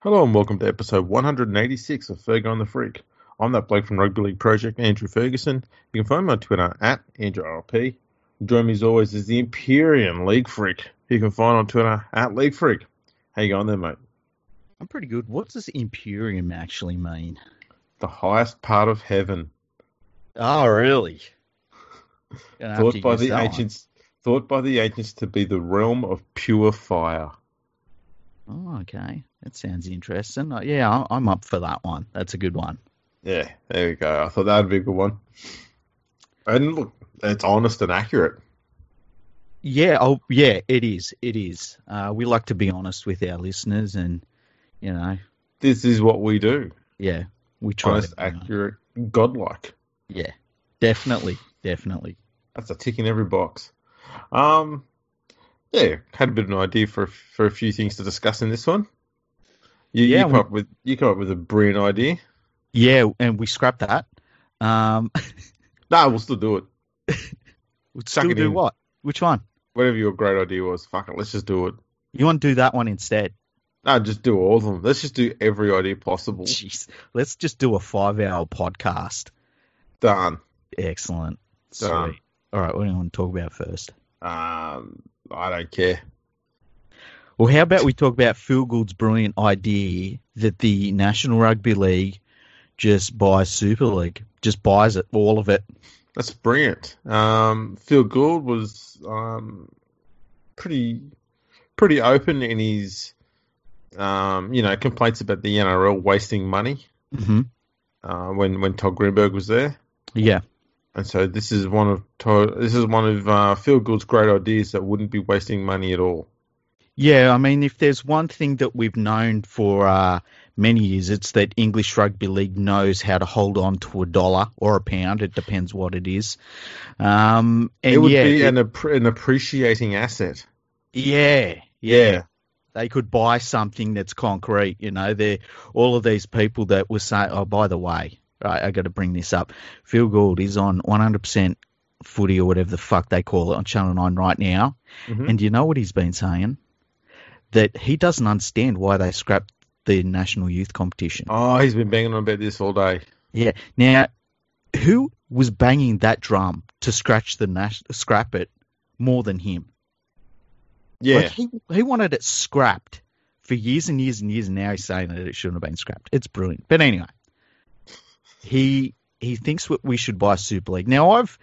Hello and welcome to episode 186 of Fergo and the Freak. I'm that bloke from Rugby League Project, Andrew Ferguson. You can find me on Twitter at AndrewRP. Join me as always is the Empyrean League Freak. You can find on Twitter at League Freak. How you going there, mate? I'm pretty good. What does Empyrean actually mean? The highest part of heaven. Oh, really? Thought by the ancients, thought by the ancients to be the realm of pure fire. Oh, okay. That sounds interesting. Uh, yeah, I'm up for that one. That's a good one. Yeah, there we go. I thought that would be a good one. And look, it's honest and accurate. Yeah, oh, yeah, it is. It is. Uh, we like to be honest with our listeners, and you know, this is what we do. Yeah, we try. Honest, to, accurate, know. godlike. Yeah, definitely, definitely. That's a tick in every box. Um, yeah, had a bit of an idea for for a few things to discuss in this one. You, yeah, you come we, up with you come up with a brilliant idea. Yeah, and we scrapped that. Um, no, we'll still do it. we'll still do in. what? Which one? Whatever your great idea was, fuck it, let's just do it. You want to do that one instead? No, just do all of them. Let's just do every idea possible. Jeez, let's just do a five-hour podcast. Done. Excellent. Done. Sweet. All right, what do you want to talk about first? Um, I don't care. Well, how about we talk about Phil Gould's brilliant idea that the National Rugby League just buys Super League, just buys it, all of it. That's brilliant. Um, Phil Gould was um, pretty pretty open in his um, you know complaints about the NRL wasting money mm-hmm. uh, when when Todd Greenberg was there. Yeah, and so this is one of this is one of uh, Phil Gould's great ideas that wouldn't be wasting money at all. Yeah, I mean, if there's one thing that we've known for uh, many years, it's that English Rugby League knows how to hold on to a dollar or a pound. It depends what it is. Um, it would yeah, be it, an, an appreciating asset. Yeah, yeah, yeah. They could buy something that's concrete. You know, they're all of these people that were saying, "Oh, by the way, right, I got to bring this up. Phil Gould is on 100% footy or whatever the fuck they call it on Channel 9 right now. Mm-hmm. And you know what he's been saying? that he doesn't understand why they scrapped the national youth competition. Oh, he's been banging on about this all day. Yeah. Now, who was banging that drum to scratch the nas- scrap it more than him? Yeah. Like he he wanted it scrapped for years and years and years, and now he's saying that it shouldn't have been scrapped. It's brilliant. But anyway, he he thinks we should buy Super League. Now I've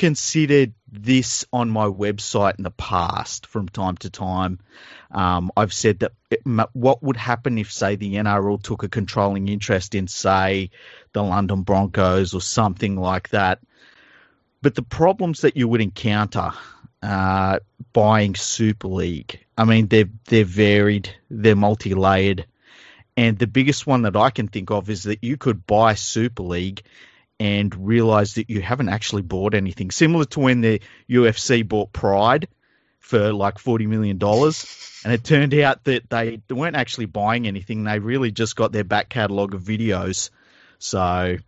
considered this on my website in the past from time to time. Um, I've said that it, what would happen if, say, the NRL took a controlling interest in, say, the London Broncos or something like that. But the problems that you would encounter uh, buying Super League, I mean, they're they're varied, they're multi-layered, and the biggest one that I can think of is that you could buy Super League and realize that you haven't actually bought anything. Similar to when the UFC bought Pride for like $40 million. And it turned out that they weren't actually buying anything. They really just got their back catalogue of videos. So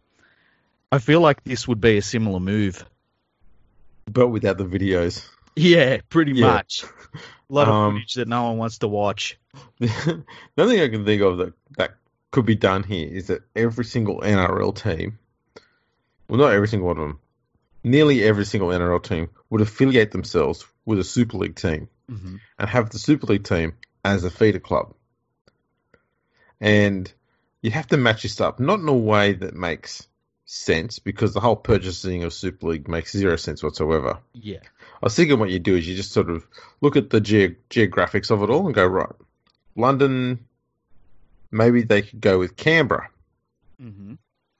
I feel like this would be a similar move. But without the videos. Yeah, pretty yeah. much. A lot of um, footage that no one wants to watch. the only thing I can think of that, that could be done here is that every single NRL team well, not every single one of them, nearly every single NRL team would affiliate themselves with a Super League team mm-hmm. and have the Super League team as a feeder club. And you have to match this up, not in a way that makes sense, because the whole purchasing of Super League makes zero sense whatsoever. Yeah. I was thinking what you do is you just sort of look at the ge- geographics of it all and go, right, London, maybe they could go with Canberra. Mm-hmm.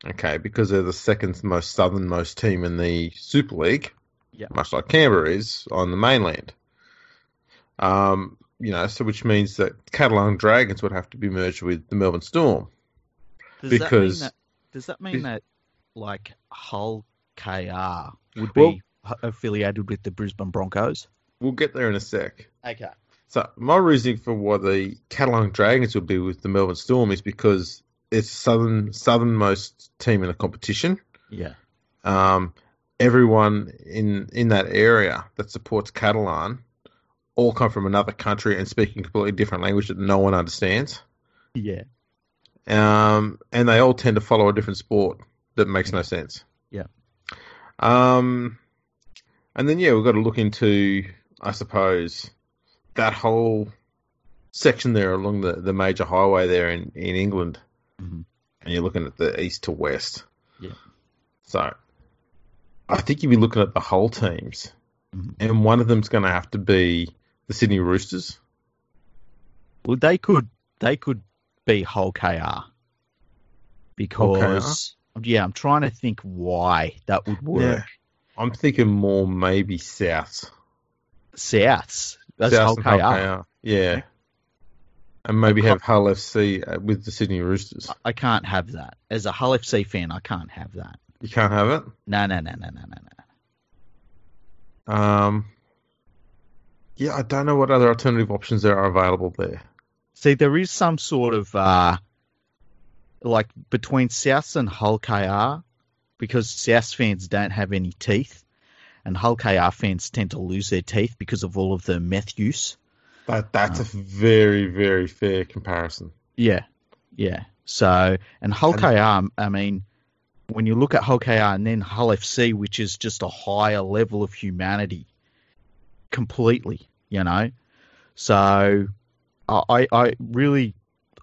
Okay, because they're the second most southernmost team in the Super League, yep. much like Canberra is on the mainland. Um, you know, so which means that Catalan Dragons would have to be merged with the Melbourne Storm. Does because that that, does that mean that like Hull KR would be well, affiliated with the Brisbane Broncos? We'll get there in a sec. Okay. So my reasoning for why the Catalan Dragons would be with the Melbourne Storm is because it's southern southernmost team in the competition. Yeah. Um, everyone in in that area that supports Catalan all come from another country and speak a completely different language that no one understands. Yeah. Um, and they all tend to follow a different sport that makes no sense. Yeah. Um, and then yeah, we've got to look into, I suppose, that whole section there along the, the major highway there in, in England. Mhm. And you're looking at the east to west. Yeah. So I think you'd be looking at the Hull teams. Mhm. And one of them's going to have to be the Sydney Roosters. Well, they could they could be Hull KR because yeah, I'm trying to think why that would work. I'm thinking more maybe Souths. Souths, that's and KR. Hull KR. Yeah. And maybe have Hull FC uh, with the Sydney Roosters. I can't have that as a Hull FC fan. I can't have that. You can't have it. No, no, no, no, no, no, no. Um, yeah, I don't know what other alternative options there are available there. See, there is some sort of uh, like between South and Hull KR because South fans don't have any teeth, and Hull KR fans tend to lose their teeth because of all of the meth use. That that's Oh. a very very fair comparison. Yeah, yeah. So, and Hull And- KR, I mean, when you look at Hull KR and then Hull FC, which is just a higher level of humanity, completely, you know. So, I, I really,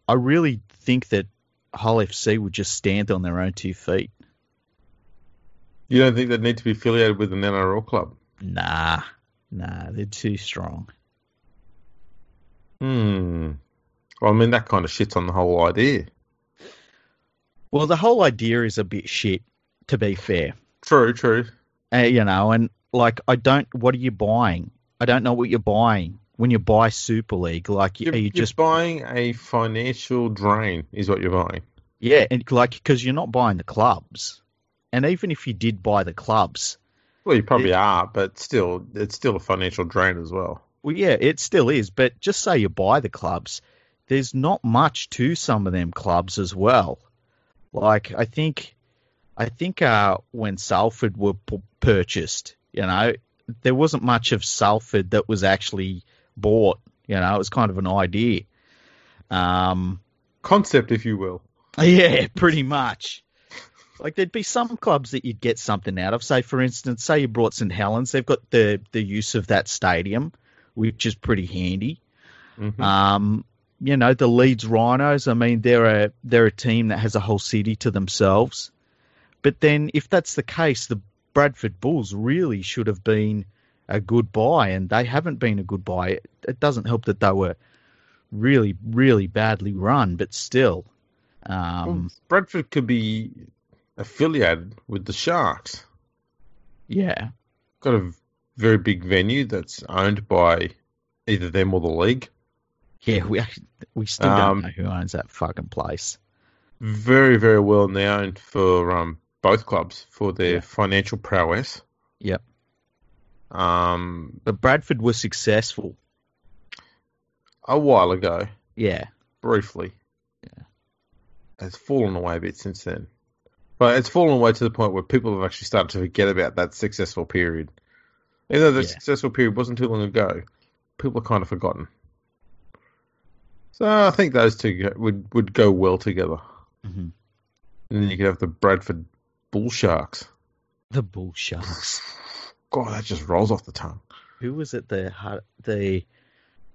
I really think that Hull FC would just stand on their own two feet. You don't think they'd need to be affiliated with an NRL club? Nah, nah, they're too strong. Hmm. Well, I mean that kind of shits on the whole idea. Well, the whole idea is a bit shit, to be fair. True, true. Uh, you know, and like, I don't. What are you buying? I don't know what you're buying when you buy Super League. Like, You're, are you you're just buying a financial drain, is what you're buying. yeah, and like because you're not buying the clubs, and even if you did buy the clubs, Well, you probably are, but still, it's still a financial drain as well. well, yeah, it still is. But just say you buy the clubs, there's not much to some of them clubs as well. Like I think, I think uh, when Salford were p- purchased, you know, there wasn't much of Salford that was actually bought. You know, it was kind of an idea. Um, Concept, if you will. yeah, pretty much. Like there'd be some clubs that you'd get something out of. Say, for instance, say you brought St Helens, they've got the the use of that stadium, which is pretty handy. Mhm. Um, you know, the Leeds Rhinos. I mean, they're a they're a team that has a whole city to themselves. But then, if that's the case, the Bradford Bulls really should have been a good buy, and they haven't been a good buy. It, it doesn't help that they were really, really badly run, but still. Um, Well, Bradford could be affiliated with the Sharks. yeah, Got a very big venue that's owned by either them or the league. yeah. We actually, we still Um, don't know who owns that fucking place. Very, very well known for um, both clubs for their Yeah. financial prowess. Yep. Um, But Bradford was successful. a while ago, Yeah, briefly. Yeah. Has fallen away a bit since then. But it's fallen away to the point where people have actually started to forget about that successful period. Even though the Yeah. successful period wasn't too long ago, people are kind of forgotten. So I think those two would, would go well together. hmm And then you could have the Bradford Bull Sharks. the Bull Sharks. God, that just rolls off the tongue. Who was it? The the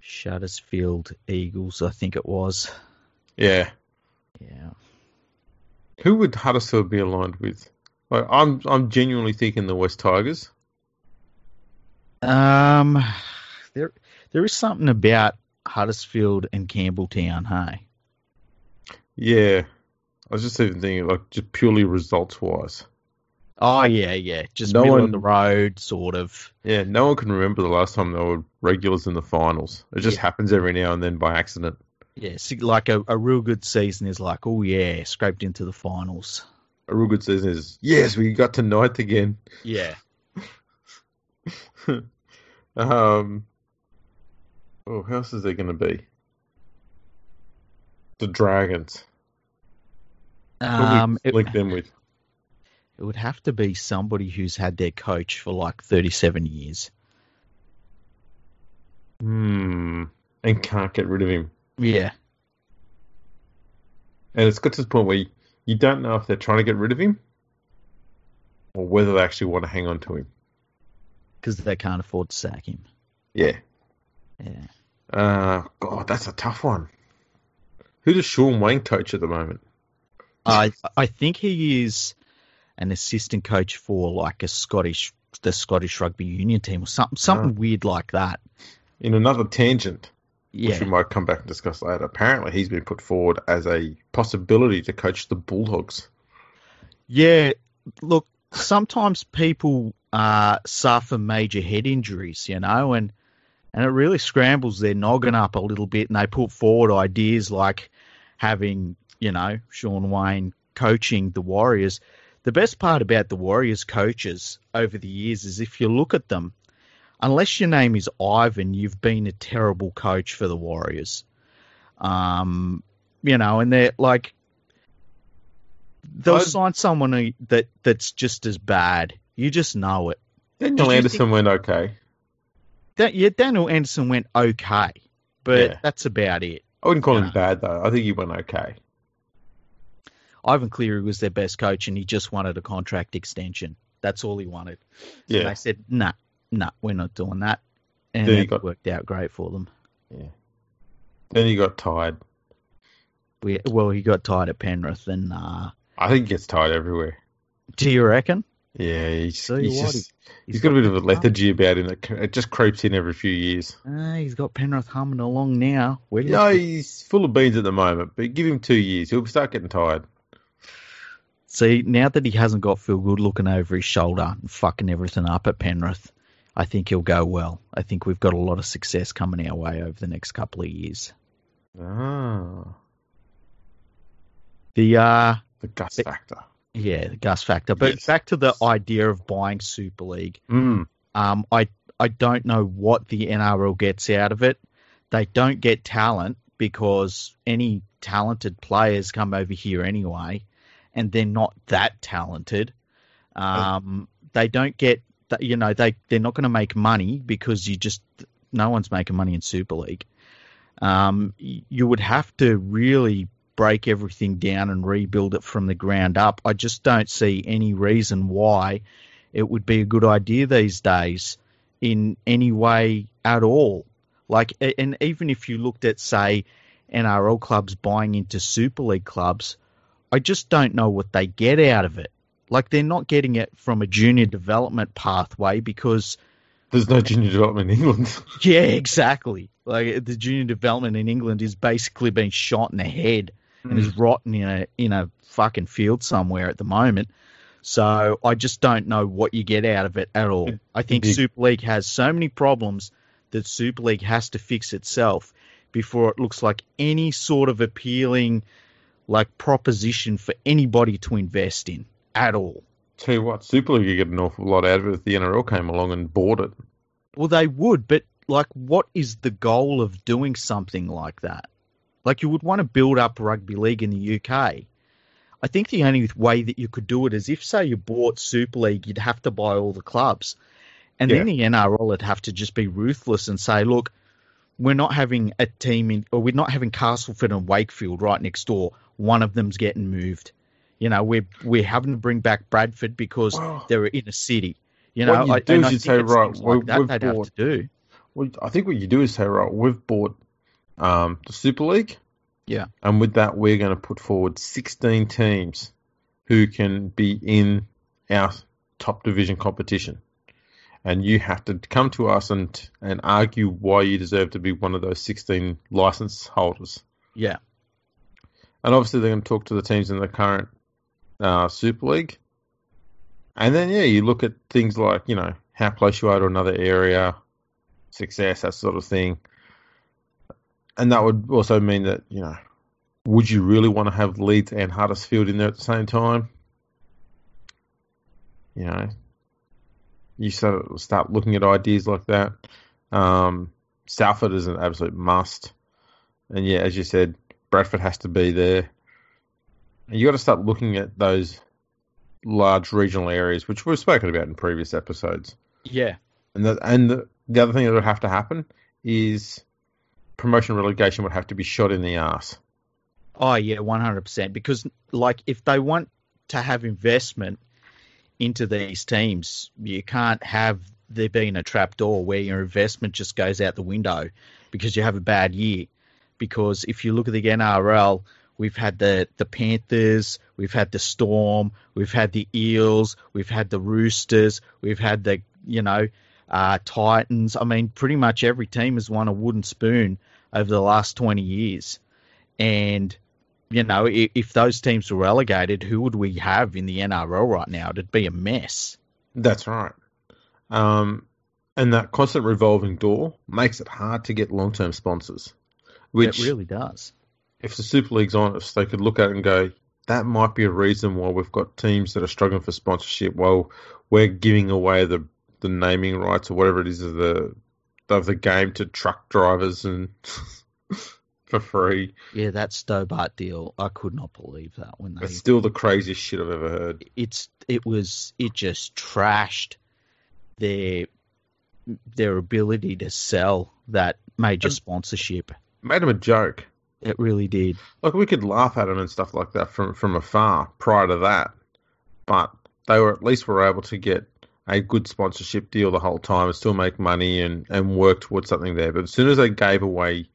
Shuttersfield Eagles, I think it was. Yeah. Yeah. Who would Huddersfield be aligned with? Like, I'm I'm genuinely thinking the West Tigers. Um, there there is something about Huddersfield and Campbelltown. Hey. Yeah. I was just even thinking, like, just purely results wise. Oh yeah, yeah. Just No one- of the road, sort of. Yeah, no one can remember the last time they were regulars in the finals. It just Yeah. happens every now and then by accident. Yeah, like a, a real good season is like, oh yeah, scraped into the finals. A real good season is, yes, we got to ninth again. Yeah. Um, oh, who else is there going to be? The Dragons. Um, it, link them with? it would have to be somebody who's had their coach for like thirty-seven years. Hmm. And can't get rid of him. Yeah. And it's got to the point where you, you don't know if they're trying to get rid of him or whether they actually want to hang on to him. because they can't afford to sack him. Yeah. Yeah. Uh, God, that's a tough one. Who does Shaun Wane coach at the moment? I I think he is an assistant coach for like a Scottish the Scottish rugby union team or something something weird like that. In another tangent, which we might come back and discuss later, apparently he's been put forward as a possibility to coach the Bulldogs. Yeah. Look, sometimes people uh, suffer major head injuries, you know, and and it really scrambles their noggin up a little bit, and they put forward ideas like having, you know, Shaun Wane coaching the Warriors. The best part about the Warriors coaches over the years is if you look at them, unless your name is Ivan, you've been a terrible coach for the Warriors. Um, you know, and they're like they'll I'd- sign someone who- that that's just as bad. You just know it. Daniel Did Anderson went okay. That, yeah, Daniel Anderson went okay, but Yeah. that's about it. I wouldn't call him bad though. I think he went okay. Ivan Cleary was their best coach, and he just wanted a contract extension. That's all he wanted. So Yeah. they said, "Nah, nah, we're not doing that," and Then he it got- worked out great for them. Yeah. Then he got tired. We, well, he got tired at Penrith, and uh, I think he gets tired everywhere. do you reckon? Yeah, he's, he's what, just he's got a bit of a lethargy about him that it just creeps in every few years. Uh, he's got Penrith humming along now. Where you he's full of beans at the moment, but give him two years, he'll start getting tired. See, now that he hasn't got Phil Gould looking over his shoulder and fucking everything up at Penrith, I think he'll go well. I think we've got a lot of success coming our way over the next couple of years. Ah, The uh the Gus It- factor. yeah, the Gus factor. But Yes. back to the idea of buying Super League. Mm. Um, I I don't know what the NRL gets out of it. They don't get talent because any talented players come over here anyway, and they're not that talented. Um, they don't get that. You know, they they're not going to make money because you just no one's making money in Super League. Um, you would have to really break everything down and rebuild it from the ground up. I just don't see any reason why it would be a good idea these days in any way at all. Like, and even if you looked at, say, NRL clubs buying into Super League clubs, I just don't know what they get out of it. Like, they're not getting it from a junior development pathway because, There's no junior development in England. yeah, exactly. Like, the junior development in England is basically being shot in the head and is hmm. rotting in a in a fucking field somewhere at the moment. So I just don't know what you get out of it at all. I think Big- Super League has so many problems that Super League has to fix itself before it looks like any sort of appealing like proposition for anybody to invest in at all. Tell you what, Super League you get an awful lot out of it if the NRL came along and bought it. Well, they would, but like, what is the goal of doing something like that? Like, you would want to build up rugby league in the UK. I think the only way that you could do it is if, say, you bought Super League, you'd have to buy all the clubs. And then the NRL would have to just be ruthless and say, look, we're not having a team in, or we're not having Castleford and Wakefield right next door. One of them's getting moved. You know, we're we're having to bring back Bradford because they're in a city. You What know, you I, do and is you think say, right, things like we- that we've they'd have bought- to do. Well, I think what you do is say, right, we've bought um, the Super League. Yeah. And with that, we're going to put forward 16 teams who can be in our top division competition. And you have to come to us and, and argue why you deserve to be one of those 16 license holders. Yeah, And obviously, they're going to talk to the teams in the current uh, Super League. And then, yeah, you look at things like, you know, how close you are to another area, success, that sort of thing. And that would also mean that, you know, would you really want to have Leeds and Huddersfield in there at the same time? You know, you of start looking at ideas like that. Um, Salford is an absolute must. And yeah, as you said, Bradford has to be there. And you got to start looking at those large regional areas, which we've spoken about in previous episodes. yeah, And the, and the, the other thing that would have to happen is promotion relegation would have to be shot in the ass. Oh yeah, one hundred percent. Because like if they want to have investment into these teams, you can't have there being a trap door where your investment just goes out the window because you have a bad year. Because if you look at the NRL, we've had the the Panthers, we've had the Storm, we've had the Eels, we've had the Roosters, we've had the you know uh, Titans. I mean, pretty much every team has won a wooden spoon over the last twenty years, and you know, if, if, those teams were relegated, who would we have in the NRL right now? It'd be a mess. That's right. Um, and that constant revolving door makes it hard to get long term sponsors. Which it really does. If the Super League's honest, they could look at it and go, that might be a reason why we've got teams that are struggling for sponsorship while we're giving away the, the naming rights or whatever it is of the of the game to truck drivers and for free. Yeah, that Stobart deal, I could not believe that when they. It's still the craziest shit I've ever heard. It's it was it just trashed their their ability to sell that major sponsorship. Made them a joke. It really did. Like we could laugh at them and stuff like that from from afar prior to that, but they were at least were able to get a good sponsorship deal the whole time and still make money and, and work towards something there. But as soon as they gave away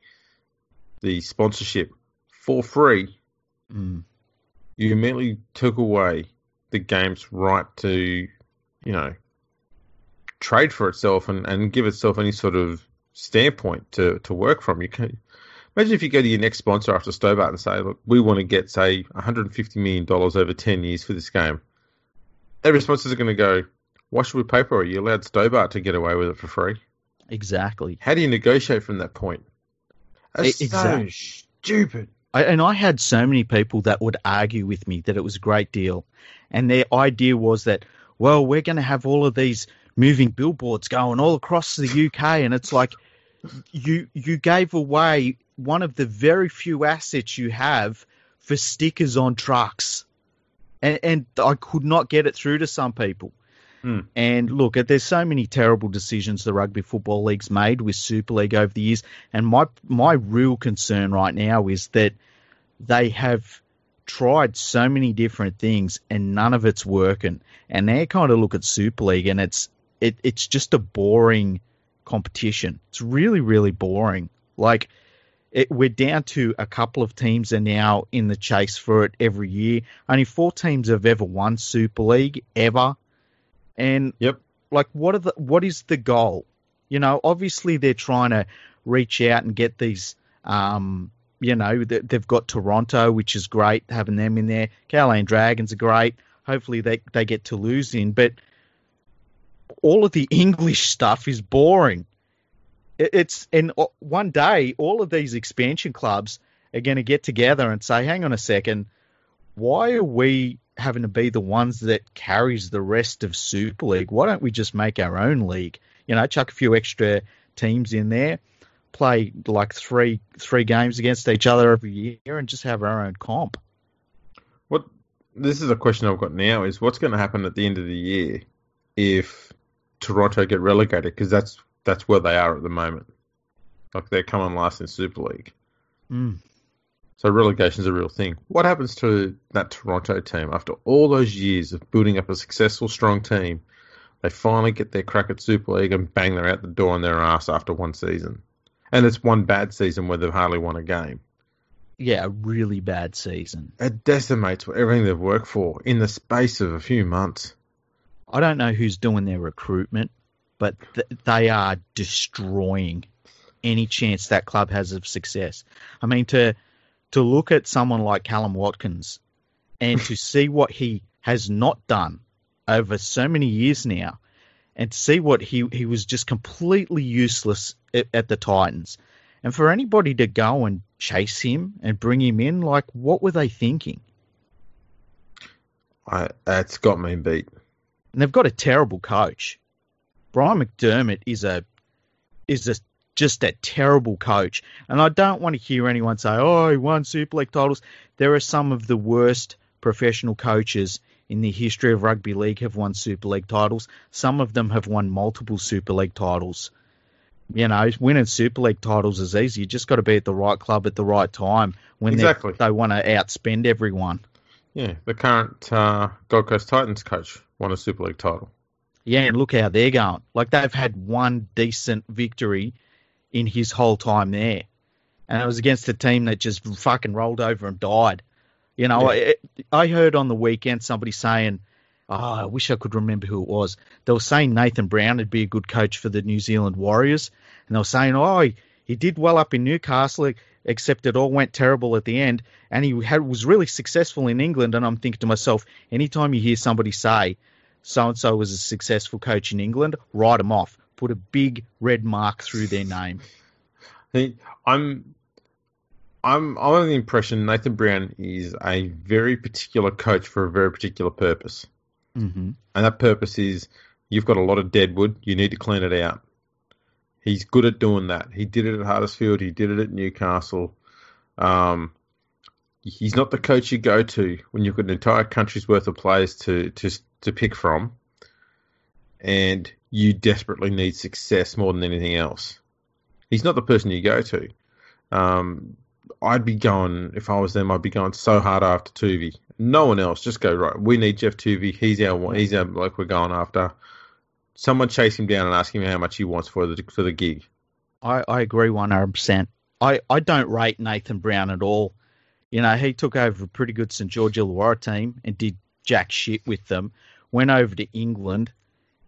the sponsorship for free, mm. you immediately took away the game's right to, you know, trade for itself and, and give itself any sort of standpoint to, to work from. You can imagine if you go to your next sponsor after Stobart and say, look, we want to get say 150 million dollars over 10 years for this game. Every sponsor is going to go, why should we pay for it? You allowed Stobart to get away with it for free. Exactly. How do you negotiate from that point? That's exactly. so stupid. I, and I had so many people that would argue with me that it was a great deal, and their idea was that, well, we're going to have all of these moving billboards going all across the UK, and it's like you you gave away one of the very few assets you have for stickers on trucks, and, and I could not get it through to some people. Mm. And look, there's so many terrible decisions the rugby football league's made with Super League over the years, and my my real concern right now is that they have tried so many different things and none of it's working. And they kind of look at Super League and it's it, it's just a boring competition. It's really really boring. Like it, we're down to a couple of teams are now in the chase for it every year. Only four teams have ever won Super League ever. And yep. like, what are the what is the goal? You know, obviously they're trying to reach out and get these. Um, you know, they've got Toronto, which is great having them in there. Catalan Dragons are great. Hopefully they they get Toulouse in, but all of the English stuff is boring. It's and uh, one day all of these expansion clubs are going to get together and say, "Hang on a second, why are we having to be the ones that carries the rest of Super League. Why don't we just make our own league? You know, chuck a few extra teams in there, play like three three games against each other every year, and just have our own comp. What this is a question I've got now is what's going to happen at the end of the year if Toronto get relegated because that's that's where they are at the moment. Like they're coming last in Super League. Mm. So relegation is a real thing. What happens to that Toronto team after all those years of building up a successful, strong team? They finally get their crack at Super League and bang, they're out the door on their ass after one season. And it's one bad season where they've hardly won a game. Yeah, a really bad season. It decimates everything they've worked for in the space of a few months. I don't know who's doing their recruitment, but th- they are destroying any chance that club has of success. I mean, to to look at someone like Kallum Watkins and to see what he has not done over so many years now and to see what he, he was just completely useless at, at the Titans. And for anybody to go and chase him and bring him in, like, what were they thinking? I, that's got me beat. And they've got a terrible coach. Brian McDermott is a is a just a terrible coach. And I don't want to hear anyone say, oh, he won Super League titles. There are some of the worst professional coaches in the history of rugby league have won Super League titles. Some of them have won multiple Super League titles. You know, winning Super League titles is easy. You just got to be at the right club at the right time when they- Exactly. they want to outspend everyone. Yeah, the current uh, Gold Coast Titans coach won a Super League title. Yeah, and look how they're going. Like they've had one decent victory in his whole time there, and it was against a team that just fucking rolled over and died. You know, I, I heard on the weekend somebody saying, "Oh, I wish I could remember who it was." They were saying Nathan Brown would be a good coach for the New Zealand Warriors, and they were saying, "Oh, he, he did well up in Newcastle." Except it all went terrible at the end, and he had, was really successful in England. And I'm thinking to myself, anytime you hear somebody say so and so was a successful coach in England, write them off. Put a big red mark through their name. I'm, I'm, I'm under the impression Nathan Brown is a very particular coach for a very particular purpose, Mm-hmm. and that purpose is you've got a lot of deadwood. You need to clean it out. He's good at doing that. He did it at Huddersfield. He did it at Newcastle. Um, he's not the coach you go to when you've got an entire country's worth of players to to to pick from, and you desperately need success more than anything else. He's not the person you go to. Um, I'd be going if I was them. I'd be going so hard after Toovey. No one else. Just go right. We need Geoff Toovey. He's our one. He's our bloke we're going after. Someone chase him down and ask him how much he wants for the for the gig. I, I agree 100%. I, I don't rate Nathan Brown at all. You know, he took over a pretty good St. George Illawarra team and did jack shit with them. Went over to England,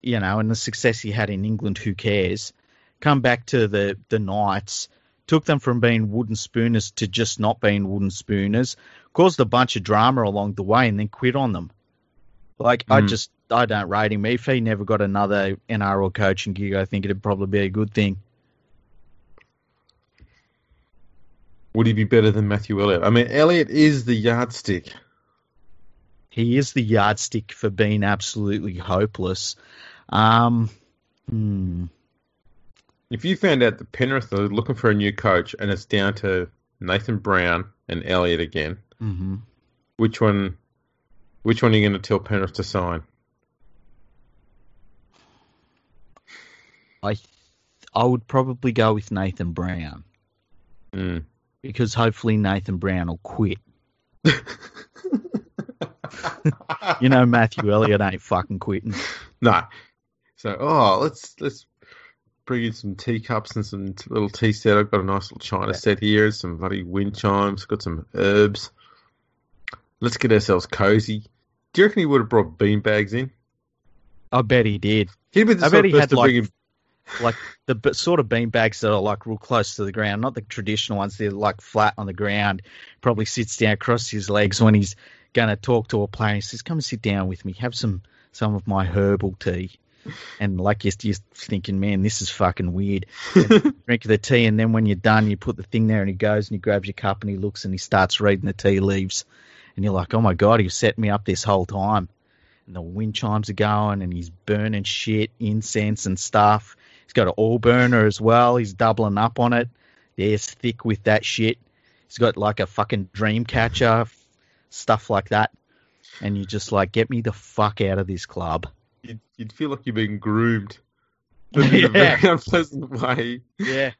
you know, and the success he had in England, who cares? Come back to the, the Knights, took them from being wooden spooners to just not being wooden spooners, caused a bunch of drama along the way, and then quit on them. Like, I Mm. just, I don't rate him. If he never got another NRL coaching gig, I think it'd probably be a good thing. Would he be better than Matthew Elliott? I mean, Elliott is the yardstick. He is the yardstick for being absolutely hopeless. Um, hmm, If you found out that Penrith are looking for a new coach and it's down to Nathan Brown and Elliott again, mhm. which one? Which one are you going to tell Penrith to sign? I I would probably go with Nathan Brown Mm. because hopefully Nathan Brown will quit. You know Matthew Elliott ain't fucking quitting. No. So, oh, let's let's bring in some teacups and some t- little tea set. I've got a nice little china set here, some bloody wind chimes, got some herbs. Let's get ourselves cozy. Do you reckon he would have brought beanbags in? I bet he did. He'd be the I bet he had to like bring in. like the b- sort of beanbags that are like real close to the ground, not the traditional ones. They're like flat on the ground. Probably sits down, crosses his legs when he's going to talk to a player. He says, "Come and sit down with me. Have some some of my herbal tea." And like you're, you're thinking, man, this is fucking weird. Drink the tea, and then when you're done, you put the thing there, and he goes and he grabs your cup and he looks and he starts reading the tea leaves, and you're like, oh my god, he set me up this whole time. And the wind chimes are going, and he's burning shit, incense and stuff. He's got an oil burner as well. He's doubling up on it. There's thick with that shit. He's got like a fucking dream catcher, stuff like that. And you just like, get me the fuck out of this club. You'd, you'd feel like you're being groomed, in a very unpleasant way, Yeah,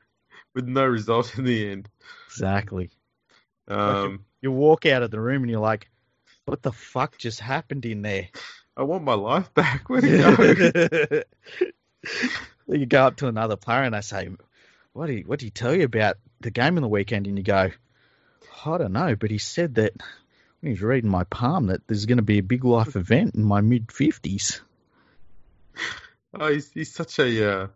with no result in the end. exactly. Um, You walk out of the room and you're like, what the fuck just happened in there? I want my life back. Where'd it go? you go up to another player and I say, "What did he, what did he tell you about the game on the weekend?" And you go, "I don't know, but he said that when he was reading my palm that there's going to be a big life event in my mid fifties." oh, he's, he's such a uh,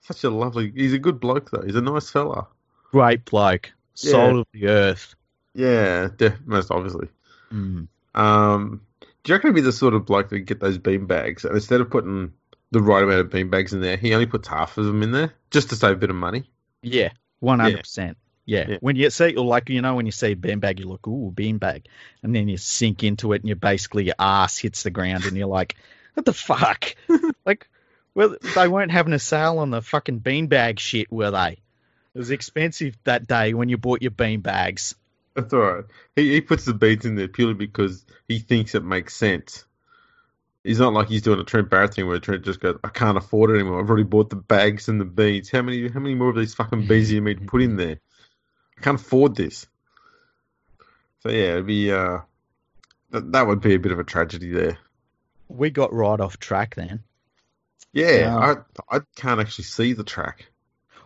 such a lovely. He's a good bloke though. He's a nice fella. Great bloke, soul of the earth. Yeah, most obviously. Mm. Um, do you reckon he'd be the sort of bloke that get those bean bags and instead of putting the right amount of bean bags in there, he only puts half of them in there just to save a bit of money? Yeah, one hundred percent. Yeah. Yeah. When you see, or like you know, when you see beanbag, you look, ooh, beanbag, and then you sink into it, and you basically your ass hits the ground, and you're like, what the fuck? like, well, they weren't having a sale on the fucking beanbag shit, were they? It was expensive that day when you bought your beanbags. That's all right. He he puts the beans in there purely because he thinks it makes sense. He's not like he's doing a Trent Barrett thing where Trent just goes, "I can't afford it anymore. I've already bought the bags and the beads. How many? How many more of these fucking beads do you need to put in there? I can't afford this." So yeah, it'd be uh, that that would be a bit of a tragedy there. We got right off track then. Yeah, Wow. I I can't actually see the track.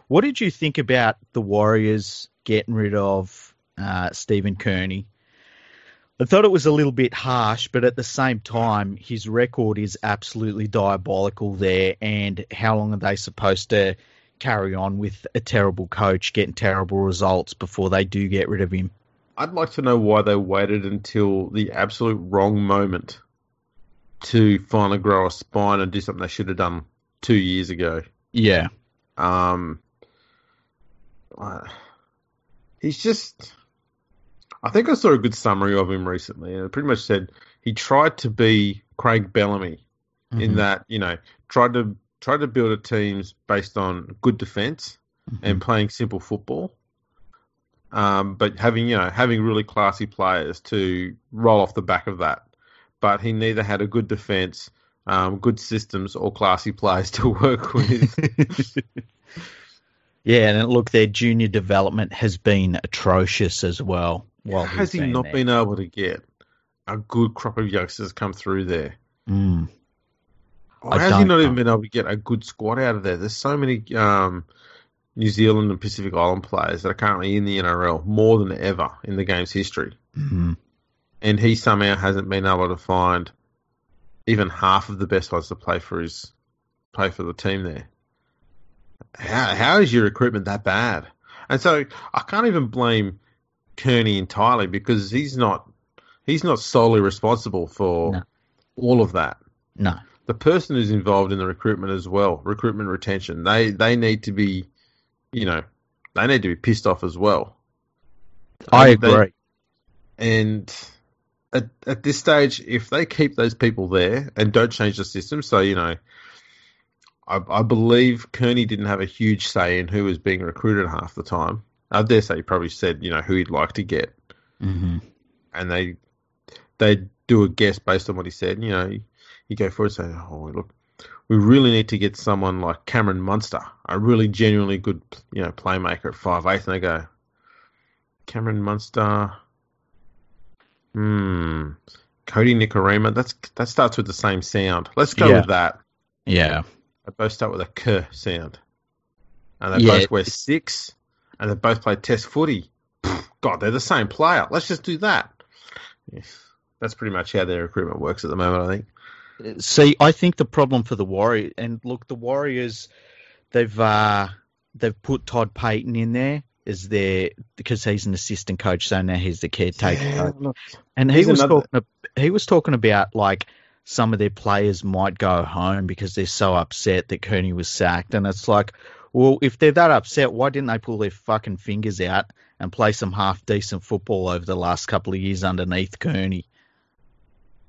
What did you think about the Warriors getting rid of uh, Stephen Kearney? I thought it was a little bit harsh, but at the same time, his record is absolutely diabolical there. And how long are they supposed to carry on with a terrible coach getting terrible results before they do get rid of him? I'd like to know why they waited until the absolute wrong moment to finally grow a spine and do something they should have done two years ago. Yeah. Um, uh, he's just. I think I saw a good summary of him recently, and it pretty much said he tried to be Craig Bellamy in Mhm. that you know tried to tried to build a teams based on good defense and playing simple football, um, but having you know having really classy players to roll off the back of that. But he neither had a good defense, um, good systems, or classy players to work with. yeah, and look, their junior development has been atrocious as well. While Has he not there. been able to get a good crop of youngsters come through there? Mm. I has he know. even been able to get a good squad out of there? There's so many um, New Zealand and Pacific Island players that are currently in the NRL more than ever in the game's history, Mhm. and he somehow hasn't been able to find even half of the best ones to play for his play for the team there. How how is your recruitment that bad? And so I can't even blame Kearney entirely because he's not he's not solely responsible for No. all of that No. The person who's involved in the recruitment as well, recruitment retention, they they need to be, you know, they need to be pissed off as well. I They- agree. And at at this stage, if they keep those people there and don't change the system, so you know, I, I believe Kearney didn't have a huge say in who was being recruited half the time. I dare say he probably said, you know, who he'd like to get, hmm and they they do a guess based on what he said. You know, you, go forward and say, "Oh, look, we really need to get someone like Cameron Munster, a really genuinely good, you know, playmaker at five eight." And they go, Cameron Munster, hmm, Kodi Nikorima. That's that starts with the same sound. Let's go Yeah. with that. Yeah. They both start with a k sound, and they Yeah. both wear six, and they both play Test footy. God, they're the same player. Let's just do that. Yes. That's pretty much how their recruitment works at the moment. I think. See, I think the problem for the Warriors, and look, the Warriors, they've uh, they've put Todd Payten in there as their because he's an assistant coach, so now he's the caretaker. coach. look, And he was another- talking. He was talking about like some of their players might go home because they're so upset that Kearney was sacked, and it's like, well, if they're that upset, why didn't they pull their fucking fingers out and play some half decent football over the last couple of years underneath Kearney?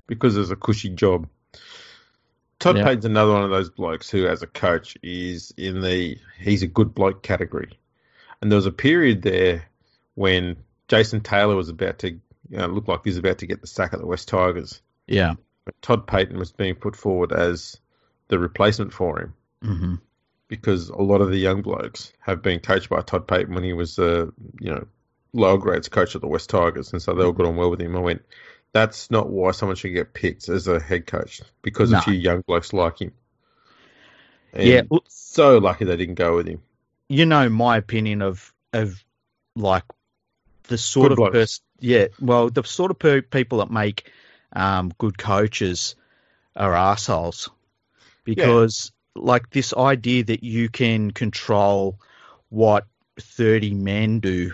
because it's a cushy job. Todd Yeah. Payten's another one of those blokes who, as a coach, is in the he's a good bloke category. And there was a period there when Jason Taylor was about to you know, look like he was about to get the sack at the West Tigers. Yeah. But Todd Payten was being put forward as the replacement for him hmm because a lot of the young blokes have been coached by Todd Payten when he was the you know lower grades coach at the West Tigers, and so they all got on well with him. I went, that's not why someone should get picked as a head coach because No. a few young blokes like him. And Yeah, so lucky they didn't go with him. you know my opinion of of like the sort Good of blokes. person. Yeah, well, the sort of per- people that make um, good coaches are assholes because like this idea that you can control what thirty men do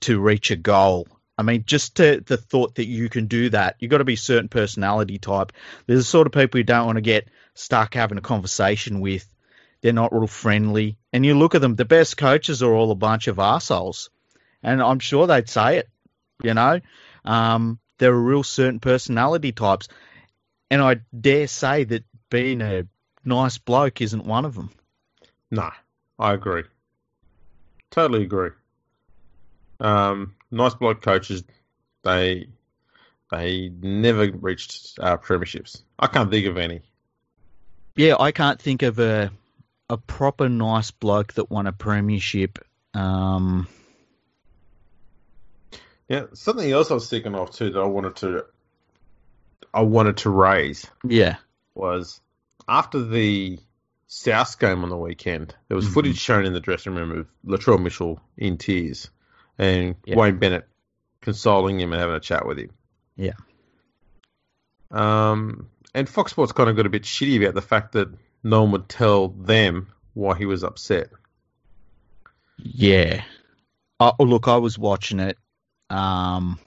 to reach a goal. I mean, just to the thought that you can do that, you've got to be a certain personality type. There's the sort of people you don't want to get stuck having a conversation with. They're not real friendly. And you look at them, the best coaches are all a bunch of assholes. And I'm sure they'd say it, you know. Um, there are real certain personality types. And I dare say that being a nice bloke isn't one of them. No, I agree. Totally agree. Um, nice bloke coaches, they They never reached uh, premierships. I can't think of any. Yeah, I can't think of a a proper nice bloke that won a premiership. Um, Yeah, something else I was thinking of too that I wanted to, I wanted to raise yeah, was after the South game on the weekend, there was Mhm. footage shown in the dressing room of Latrell Mitchell in tears and Yeah. Wayne Bennett consoling him and having a chat with him. Yeah. Um, and Fox Sports kind of got a bit shitty about the fact that no one would tell them why he was upset. yeah. Oh, look, I was watching it. Um,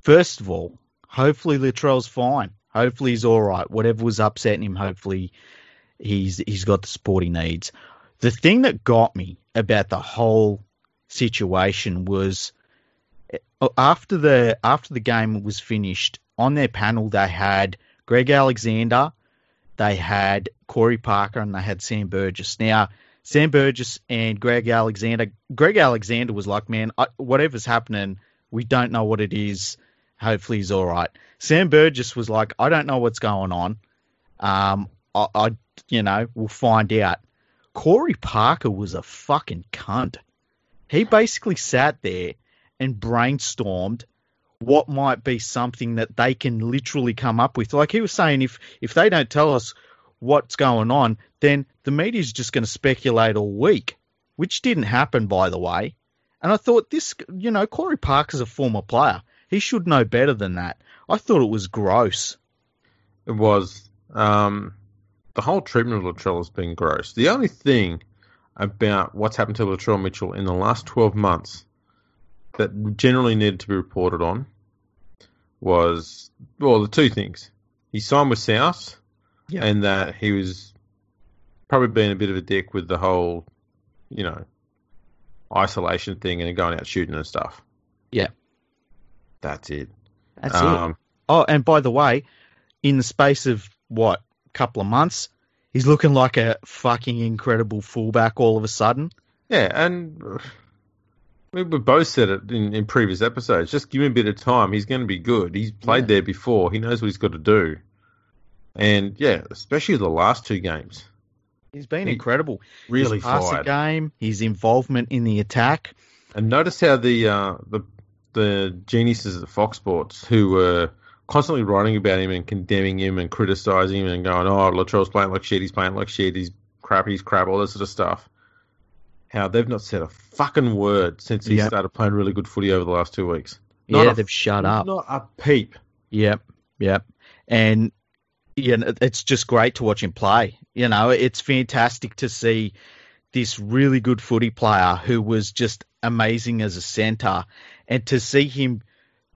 first of all, hopefully Latrell's fine. Hopefully he's all right. Whatever was upsetting him, hopefully he's he's got the support he needs. The thing that got me about the whole situation was uh, after the after the game was finished on their panel they had Greg Alexander, they had Corey Parker, and they had Sam Burgess. Now Sam Burgess and Greg Alexander. Greg Alexander was like, "Man, I, whatever's happening, we don't know what it is. Hopefully he's all right." Sam Burgess was like, "I don't know what's going on. Um, I, I you know, we'll find out." Corey Parker was a fucking cunt. He basically sat there and brainstormed what might be something that they can literally come up with. Like he was saying, if if they don't tell us what's going on, then the media's just going to speculate all week, which didn't happen, by the way. And I thought this, you know, Corey Parker's a former player. He should know better than that. I thought it was gross. It was um, the whole treatment of Latrell has been gross. The only thing about what's happened to Latrell Mitchell in the last 12 months that generally needed to be reported on was, well, the two things. He signed with South, Yeah. and that he was probably being a bit of a dick with the whole, you know, isolation thing and going out shooting and stuff. Yeah. That's it. That's it. um, Oh, and by the way, in the space of what couple of months, he's looking like a fucking incredible fullback all of a sudden. Yeah, and we both said it in, in previous episodes. Just give him a bit of time. He's going to be good. He's played Yeah. there before. He knows what he's got to do. And yeah, especially the last two games, He's been He incredible. really his passing fired. game, his involvement in the attack. And notice how the uh, the the geniuses at Fox Sports who were constantly writing about him and condemning him and criticizing him and going, "Oh, Latrell's playing like shit. He's playing like shit. He's crap. He's crap. All this sort of stuff." How they've not said a fucking word since he Yep. started playing really good footy over the last two weeks. Not yeah, a- they've shut up. Not a peep. Yep, yep. And yeah, and it's just great to watch him play. You know, it's fantastic to see this really good footy player who was just amazing as a centre, and to see him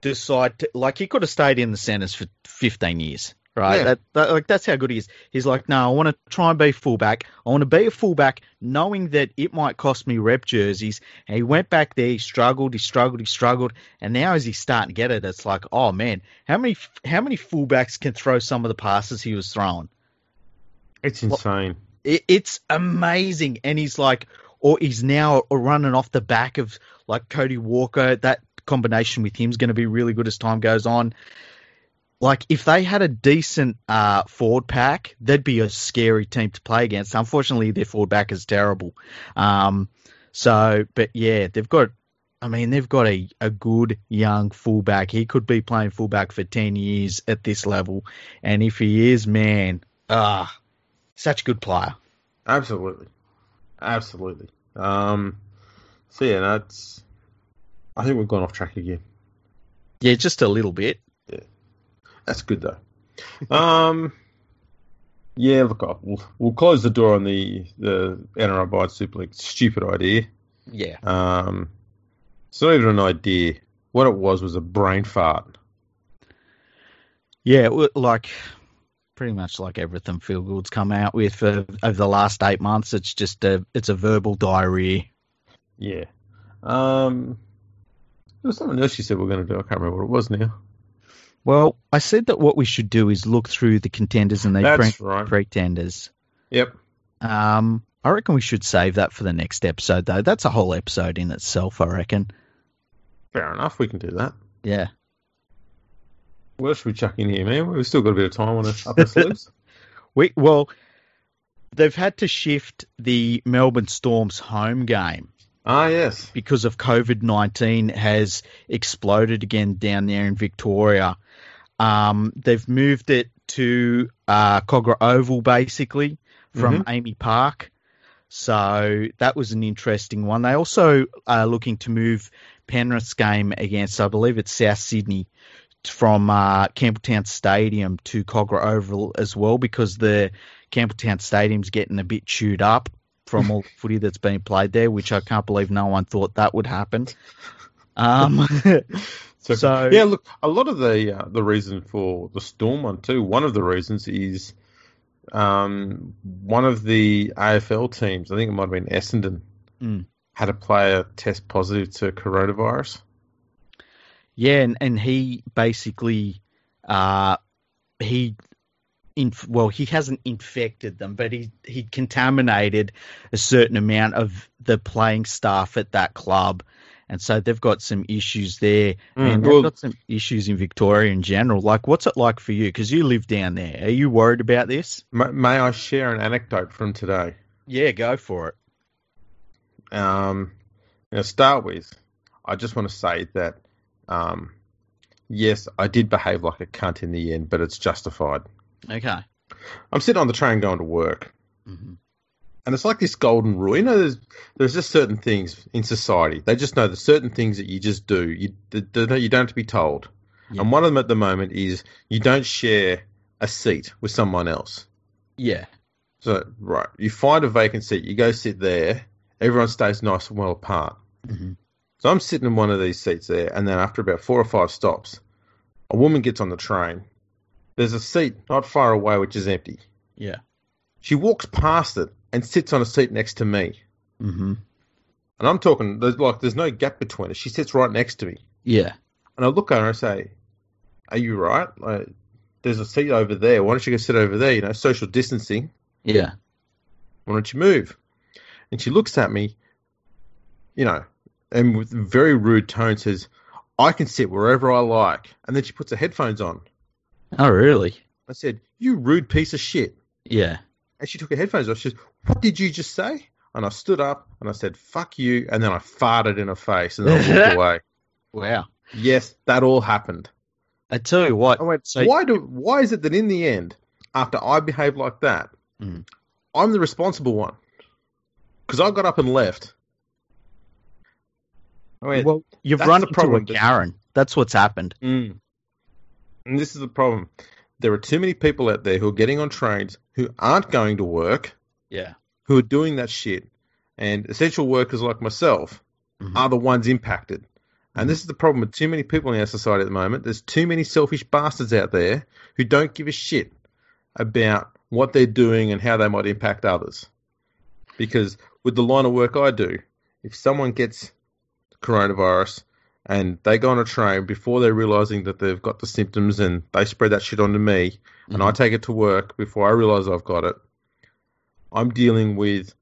decide to like he could have stayed in the centres for 15 years. Right, Yeah. that, that, like that's how good he is. He's like, no, I want to try and be fullback. I want to be a fullback, knowing that it might cost me rep jerseys. And he went back there, he struggled, he struggled, he struggled, and now as he's starting to get it, it's like, oh man, how many how many fullbacks can throw some of the passes he was throwing? It's insane. It, it's amazing, and he's like, or he's now running off the back of like Cody Walker. That combination with him is going to be really good as time goes on. Like if they had a decent uh, forward pack, they'd be a scary team to play against. Unfortunately, their forward back is terrible. Um, so, but yeah, they've got. I mean, they've got a, a good young fullback. He could be playing fullback for ten years at this level, and if he is, man, ah, such a good player. Absolutely, absolutely. Um, so yeah, that's. I think we've gone off track again. Yeah, just a little bit. Yeah, that's good though. um, yeah, look, I'll- we'll we'll close the door on the the NRL Bide Super League stupid idea. Yeah. Um, it's not even an idea. What it was was a brain fart. Yeah, like pretty much like everything Phil Gould's come out with uh, over the last eight months. It's just a it's a verbal diarrhea. Yeah. Um, there was something else you said we are going to do. I can't remember what it was now. Well, I said that what we should do is look through the contenders and the That's pre- right. pretenders. Yep. Um, I reckon we should save that for the next episode, though. That's a whole episode in itself. I reckon. Fair enough. We can do that. Yeah. What else should we chuck in here, man? We've still got a bit of time on us up our sleeves. We well, they've had to shift the Melbourne Storm's home game Ah, yes. because of COVID nineteen has exploded again down there in Victoria. Um, they've moved it to uh, Kogarah Oval, basically from AAMI Park. So that was an interesting one. They also are looking to move Penrith's game against, I believe it's South Sydney, from uh, Campbelltown Stadium to Kogarah Oval as well, because the Campbelltown Stadium's getting a bit chewed up from all the footy that's been played there, which I can't believe no one thought that would happen. Um, So, So- yeah, look, a lot of the uh, the reason for the storm one too. One of the reasons is um, one of the AFL teams. I think it might have been Essendon Mm. had a player test positive to coronavirus. Yeah, and, and he basically, uh, he, inf- well, he hasn't infected them, but he he contaminated a certain amount of the playing staff at that club, and so they've got some issues there, Mm, and well- they've got some issues in Victoria in general. Like, what's it like for you? Because you live down there. Are you worried about this? May, may I share an anecdote from today? Yeah, go for it. Um, now, start with, I just want to say that, um, yes, I did behave like a cunt in the end, but it's justified. Okay. I'm sitting on the train going to work, hmm and it's like this golden rule. You know, there's there's just certain things in society. They just know the certain things that you just do. You you don't have to be told. Yeah. And one of them at the moment is you don't share a seat with someone else. Yeah. So right, you find a vacant seat, you go sit there. Everyone stays nice and well apart. hmm So I'm sitting in one of these seats there, and then after about four or five stops, a woman gets on the train. There's a seat not far away which is empty. Yeah. She walks past it and sits on a seat next to me. Mm-hmm. And I'm talking, there's like, there's no gap between us. She sits right next to me. Yeah. And I look at her and I say, Are you right? Like, there's a seat over there. Why don't you go sit over there? You know, social distancing. Yeah. Why don't you move? And she looks at me, you know, and with very rude tone says, I can sit wherever I like. And then she puts her headphones on. Oh, really? I said, You rude piece of shit. Yeah. And she took her headphones off. She says, What did you just say? And I stood up and I said, Fuck you. And then I farted in her face and then I walked away. Wow. Yes, that all happened. I tell you what. I went, so- why do why is it that in the end, after I behaved like that, Mm. I'm the responsible one? Because I got up and left. I went, well, you've run into problem, a Karen. That's what's happened. mm. And this is the problem. There are too many people out there who are getting on trains who aren't going to work, Yeah. who are doing that shit, and essential workers like myself Mhm. are the ones impacted. And this is the problem with too many people in our society at the moment. There's too many selfish bastards out there who don't give a shit about what they're doing and how they might impact others. Because with the line of work I do, if someone gets coronavirus and they go on a train before they're realizing that they've got the symptoms and they spread that shit onto me and I take it to work before I realize I've got it, I'm dealing with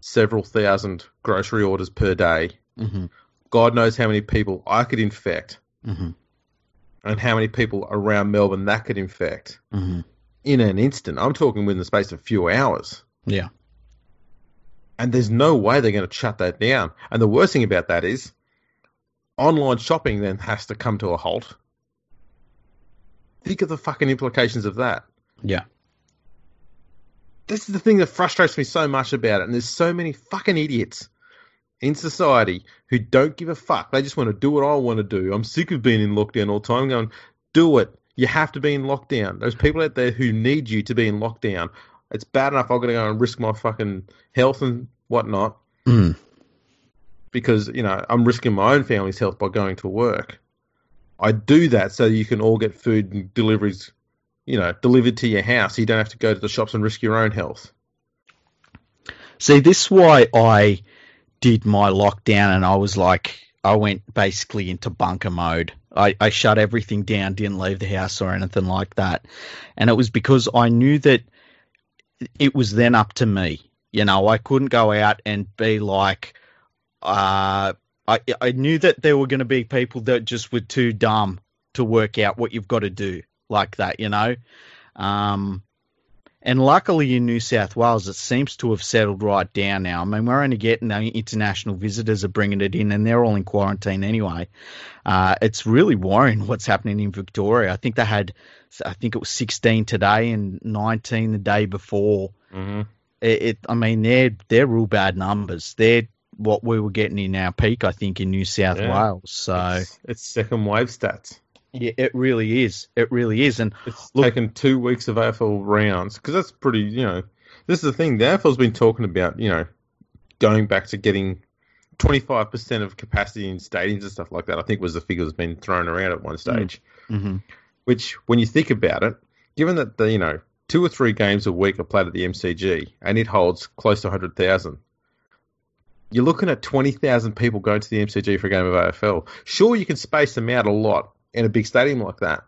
several thousand grocery orders per day. hmm God knows how many people I could infect hmm and how many people around Melbourne that could infect hmm in an instant. I'm talking within the space of a few hours. Yeah. And there's no way they're going to shut that down. And the worst thing about that is online shopping then has to come to a halt. Think of the fucking implications of that. Yeah. This is the thing that frustrates me so much about it. And there's so many fucking idiots in society who don't give a fuck. They just want to do what I want to do. I'm sick of being in lockdown all the time going, do it. You have to be in lockdown. There's people out there who need you to be in lockdown. It's bad enough I've got to go and risk my fucking health and whatnot Mm. Because, you know, I'm risking my own family's health by going to work. I do that so you can all get food and deliveries, you know, delivered to your house so you don't have to go to the shops and risk your own health. See, this is why I did my lockdown and I was like, I went basically into bunker mode. I, I shut everything down, didn't leave the house or anything like that. And it was because I knew that it was then up to me. You know, I couldn't go out and be like, uh, I, I knew that there were going to be people that just were too dumb to work out what you've got to do like that, you know. Um, and luckily in New South Wales, it seems to have settled right down now. I mean, we're only getting the international visitors are bringing it in, and they're all in quarantine anyway. Uh, it's really worrying what's happening in Victoria. I think they had, I think it was 16 today and 19 the day before. Mm-hmm. It, it I mean, they're they're real bad numbers. They're what we were getting in our peak, I think, in New South Yeah. Wales. So It's, it's second wave stats. yeah, it really is. It really is. And It's Look- taken two weeks of AFL rounds because that's pretty. You know, this is the thing. The AFL's been talking about. You know, going back to getting twenty five percent of capacity in stadiums and stuff like that. I think was the figure that's been thrown around at one stage. mhm. Which, when you think about it, given that the you know two or three games a week are played at the MCG and it holds close to hundred thousand. You're looking at 20,000 people going to the MCG for a game of AFL. Sure, you can space them out a lot in a big stadium like that.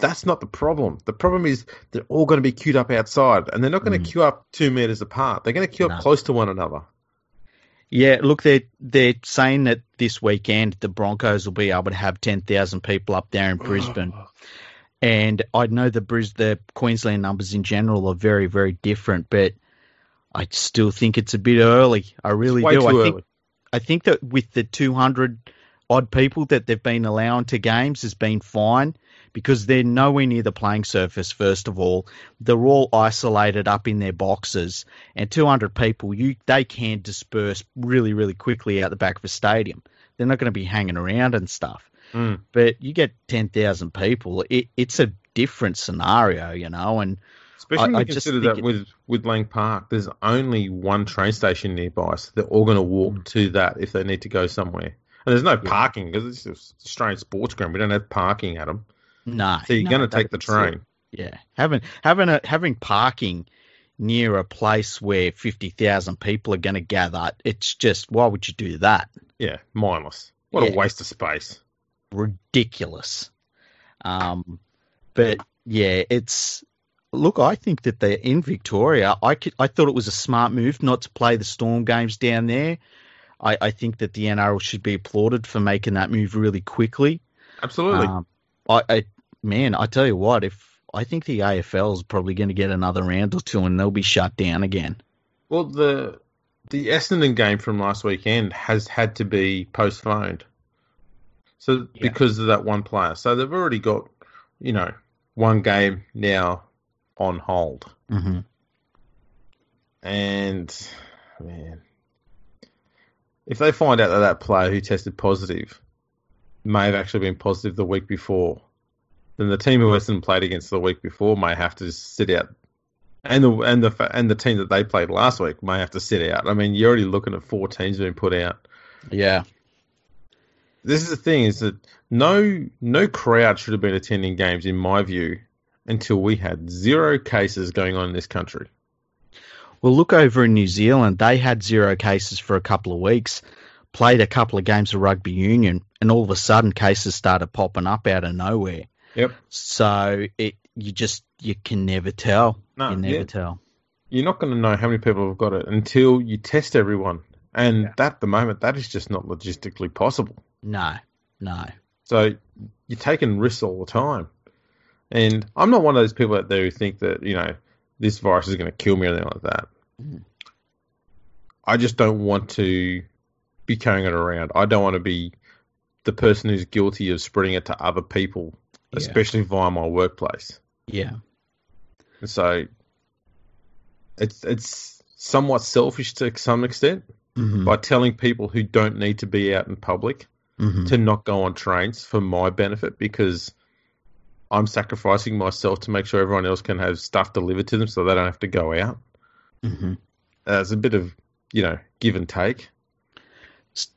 That's not the problem. The problem is they're all going to be queued up outside, and they're not going to Mm. queue up two meters apart. They're going to queue No. up close to one another. yeah, look, they're they're saying that this weekend the Broncos will be able to have ten thousand people up there in Brisbane. And I know the Bris the Queensland numbers in general are very, very different, but I still think it's a bit early. I really do. I early. think I think that with the two hundred odd people that they've been allowing to games has been fine because they're nowhere near the playing surface. First of all, they're all isolated up in their boxes, and two hundred people you they can disperse really, really quickly out the back of a stadium. They're not going to be hanging around and stuff Mm. but you get 10,000 people, it, it's a different scenario, you know, and Especially when I- you I consider that it- with, with Lang Park, there's only one train station nearby, so they're all going to walk Mm. to that if they need to go somewhere. And there's no Yeah. parking because it's just a sports ground. We don't have parking at them, no. so you're no, going to take the train. Yeah. Having, having, a, having parking near a place where 50,000 people are going to gather, it's just, why would you do that? Yeah, mindless. What a waste of space. ridiculous. Um, but yeah, it's look. I think that they're in Victoria. I could, I thought it was a smart move not to play the Storm games down there. I, I think that the NRL should be applauded for making that move really quickly. Absolutely. Um, I, I man, I tell you what, if I think the AFL is probably going to get another round or two, and they'll be shut down again. well, the the Essendon game from last weekend has had to be postponed. So Yeah. because of that one player, so they've already got you know one game now on hold. Mm-hmm. And man, if they find out that that player who tested positive may have actually been positive the week before, then the team who Essendon played against the week before may have to sit out, and the and the and the team that they played last week may have to sit out. I mean, you're already looking at four teams being put out. Yeah, This is the thing: is that no no crowd should have been attending games, in my view, until we had zero cases going on in this country. Well, look over in New Zealand. They had zero cases for a couple of weeks, played a couple of games of rugby union, and all of a sudden cases started popping up out of nowhere. Yep. So it you just you can never tell. No, you never yeah. tell. you're not going to know how many people have got it until you test everyone. And Yeah. at the moment, that is just not logistically possible. No, no. So you're taking risks all the time. And I'm not one of those people out there who think that, you know, this virus is going to kill me or anything like that. Mm. I just don't want to be carrying it around. I don't want to be the person who's guilty of spreading it to other people, Yeah. especially via my workplace. Yeah. And so it's it's somewhat selfish to some extent. Mhm. by telling people who don't need to be out in public Mhm. to not go on trains for my benefit because I'm sacrificing myself to make sure everyone else can have stuff delivered to them so they don't have to go out. Mm-hmm. There's a bit of, you know, give and take.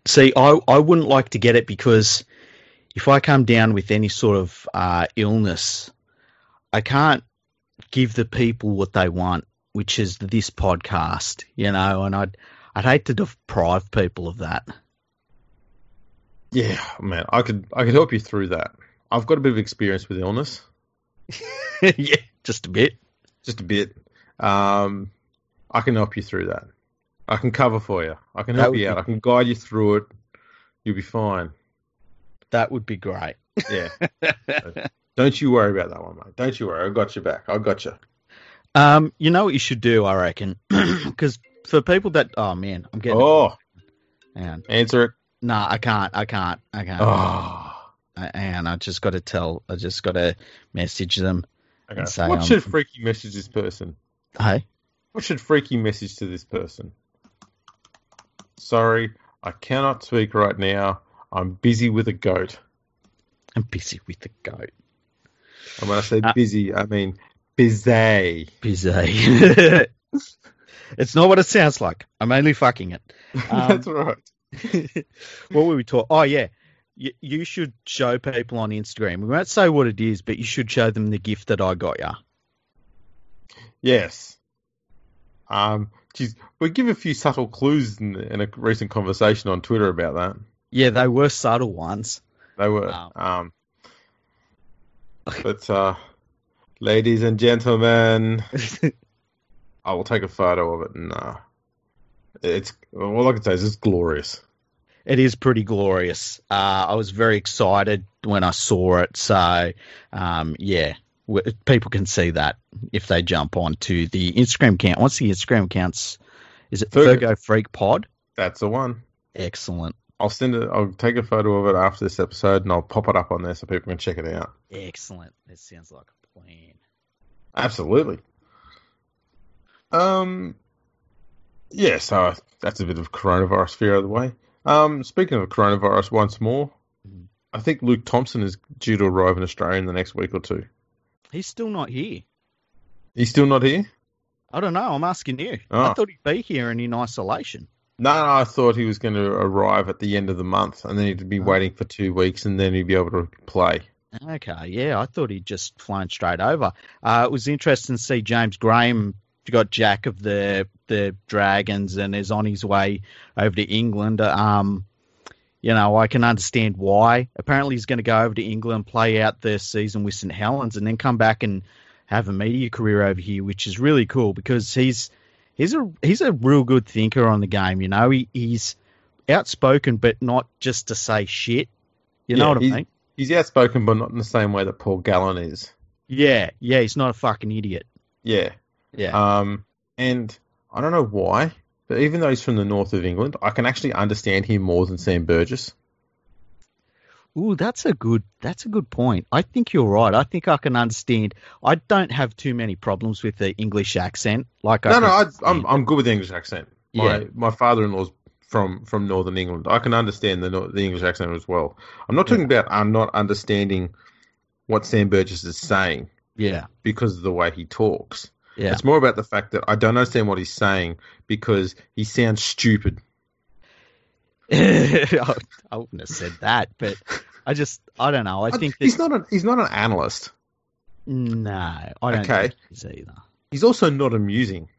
See, I I wouldn't like to get it because if I come down with any sort of uh, illness, I can't give the people what they want, which is this podcast, you know, and I'd I'd hate to deprive people of that. Yeah, man, I could I could help you through that. I've got a bit of experience with illness, yeah, just a bit. just a bit. Um, I can help you through that. I can cover for you. I can help you be- out. I can guide you through it. You'll be fine. That would be great. Yeah. Don't you worry about that one, mate. Don't you worry. I got your back. I got you. Um, you know what you should do, I reckon, because for people that, oh man, I'm getting. Oh, Man, answer it. nah, I can't. I can't. I can't. Oh. And I just got to tell. I just got to message them. Okay. And say, what um, should Freaky message this person? Hey, What should Freaky message to this person? Sorry, I cannot speak right now. I'm busy with a goat. I'm busy with the goat. And when I say Uh, busy, I mean busy. Busy. it's not what it sounds like. I'm only fucking it. Um, That's right. what were we talking? Oh yeah, you, you should show people on Instagram. We won't say what it is, but you should show them the gift that I got you. Yes. Um, geez, we give a few subtle clues in, in a recent conversation on Twitter about that. Yeah, they were subtle ones. They were. Wow. Um, but, uh, ladies and gentlemen, I will take a photo of it and, uh, it's, all I can say is it's glorious. It is pretty glorious. Uh, I was very excited when I saw it. So, um, yeah, w- people can see that if they jump onto the Instagram account. What's the Instagram accounts? Is it Fergo. Fergo Freak Pod? That's the one. Excellent. I'll send it, I'll take a photo of it after this episode and I'll pop it up on there so people can check it out. Excellent. That sounds like a plan. Absolutely. Um, yeah, so that's a bit of coronavirus fear out of the way. Um, speaking of coronavirus, once more, Mhm. I think Luke Thompson is due to arrive in Australia in the next week or two. He's still not here. He's still not here? I don't know. I'm asking you. I Oh. thought he'd be here and in isolation. No, no, I thought he was going to arrive at the end of the month and then he'd be Oh. waiting for two weeks and then he'd be able to play. Okay, yeah, I thought he'd just flown straight over. Uh, it was interesting to see James Graham got Jack of the the Dragons and is on his way over to England. Um, you know, I can understand why. Apparently, he's going to go over to England, play out the season with St Helens, and then come back and have a media career over here, which is really cool because he's he's a he's a real good thinker on the game. You know, he, he's outspoken, but not just to say shit. You know Yeah, what I mean? He's outspoken, but not in the same way that Paul Gallen is. Yeah, yeah, he's not a fucking idiot. Yeah. Yeah. Um, and I don't know why, but even though he's from the north of England, I can actually understand him more than Sam Burgess. Ooh, that's a good that's a good point. I think you're right. I think I can understand. I don't have too many problems with the English accent. Like I no, can no, I, understand I'm. I'm good with the English accent. My Yeah. my father-in-law's from from northern England. I can understand the the English accent as well. I'm not talking about I'm not understanding what Sam Burgess is saying yeah, because of the way he talks. Yeah. It's more about the fact that I don't understand what he's saying because he sounds stupid. I I wouldn't have said that, but I just I don't know. I think that he's not an he's not an analyst. no, I don't Okay. think he's either. He's also not amusing.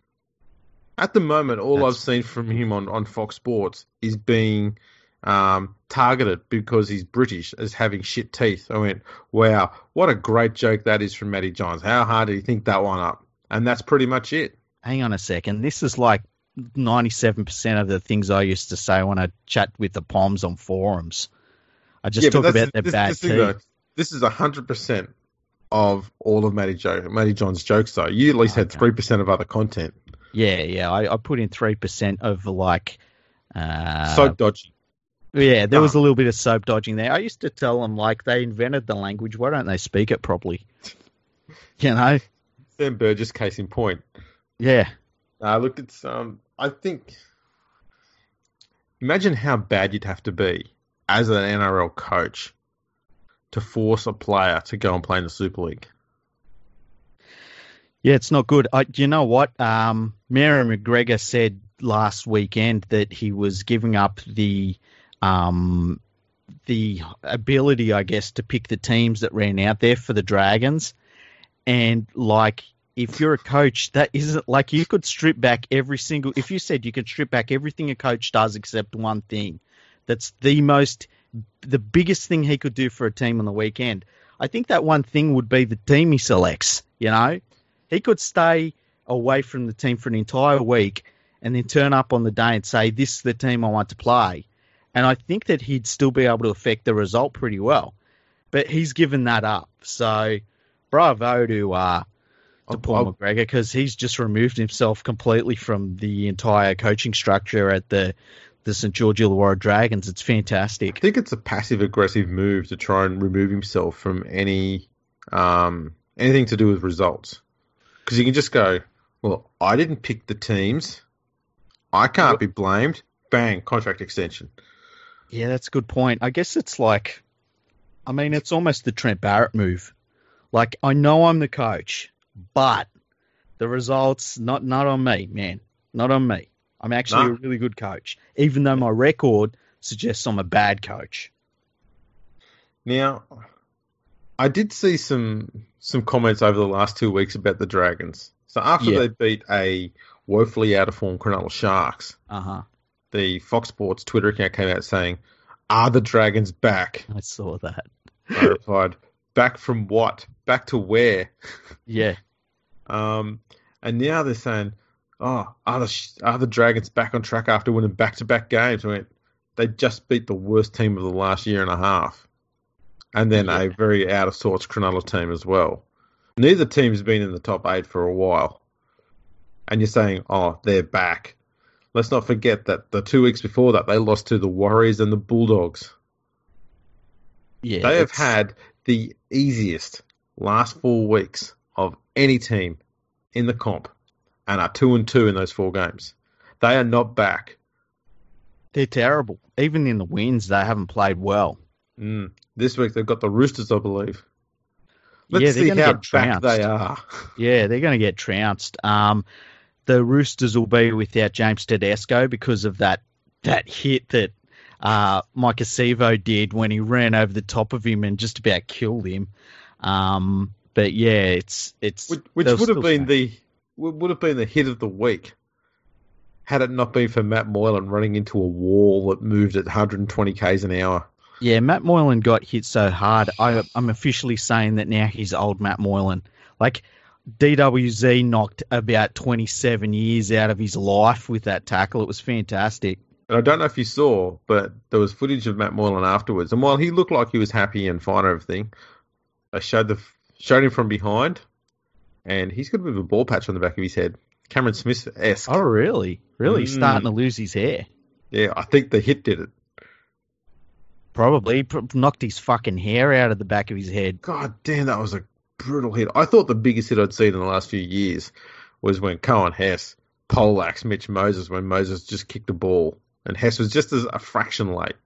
At the moment, all That's- I've seen from him on, on Fox Sports is being um, targeted because he's British as having shit teeth. I went, wow, what a great joke that is from Matty Johns. How hard did he think that one up? And that's pretty much it. Hang on a second. This is like ninety-seven percent of the things I used to say when I chat with the Poms on forums. I just yeah, talk about their this, bad this, thing, teeth. though, this is hundred percent of all of Matty jo- Matty John's jokes. Though you at least had three percent of other content. Yeah, yeah. I, I put in three percent of like. Uh, so dodgy. yeah, there was a little bit of soap dodging there. I used to tell them like they invented the language. Why don't they speak it properly? You know? Sam Burgess, case in point. Yeah. Uh, look, it's um. I think. Imagine how bad you'd have to be as an NRL coach to force a player to go and play in the Super League. Yeah, it's not good. I, you know what? Um, Mary McGregor said last weekend that he was giving up the um, the ability, I guess, to pick the teams that ran out there for the Dragons. And like, if you're a coach, that isn't like you could strip back every single. If you said you could strip back everything a coach does except one thing, that's the most, the biggest thing he could do for a team on the weekend. I think that one thing would be the team he selects. You know, he could stay away from the team for an entire week and then turn up on the day and say, "This is the team I want to play," and I think that he'd still be able to affect the result pretty well. But he's given that up. So bravo to uh, to Paul McGregor because he's just removed himself completely from the entire coaching structure at the the St George Illawarra Dragons. It's fantastic. I think it's a passive aggressive move to try and remove himself from any um, anything to do with results because you can just go, well, I didn't pick the teams. I can't be blamed. Bang, contract extension. Yeah, that's a good point. I guess it's like, I mean, it's almost the Trent Barrett move. Like, I know I'm the coach, but the results not not on me, man, not on me. I'm actually a really good coach, even though my record suggests I'm a bad coach. Now, I did see some some comments over the last two weeks about the Dragons. So after yeah. they beat a woefully out of form Cronulla Sharks, uh-huh. the Fox Sports Twitter account came out saying, "Are the Dragons back?" I saw that. I replied, "Back from what? Back to where?" Yeah. um, and now they're saying, "Oh, are the are the Dragons back on track after winning back to back games?" I went, "They just beat the worst team of the last year and a half." and then yeah. a very out of sorts Cronulla team as well. Neither team's been in the top eight for a while, and you're saying, "Oh, they're back." Let's not forget that the two weeks before that they lost to the Warriors and the Bulldogs. Yeah, they have had the easiest last four weeks of any team in the comp, and are two and two in those four games. They are not back. They're terrible. Even in the wins, they haven't played well. Mm. This week they've got the Roosters, I believe. Let's yeah, see how back trounced. they are. Yeah, they're going to get trounced. Um, the Roosters will be without James Tedesco because of that that hit that uh, Maika Sivo did when he ran over the top of him and just about killed him. Um, but yeah, it's it's which, which would have been the would have been the hit of the week had it not been for Matt Moylan running into a wall that moved at 120 k's an hour. Yeah, Matt Moylan got hit so hard. I, I'm officially saying that now he's old Matt Moylan. Like DWZ knocked about 27 years out of his life with that tackle. It was fantastic. I don't know if you saw, but there was footage of Matt Moylan afterwards, and while he looked like he was happy and fine and everything, I showed the showed him from behind, and he's got a bit of a ball patch on the back of his head, Cameron Smith esque. Oh, really? Really, mm. starting to lose his hair. Yeah, I think the hit did it. Probably knocked his fucking hair out of the back of his head. God damn, that was a brutal hit. I thought the biggest hit I'd seen in the last few years was when Coen Hess poleaxed Mitch Moses when Moses just kicked the ball, and Hess was just as a fraction late.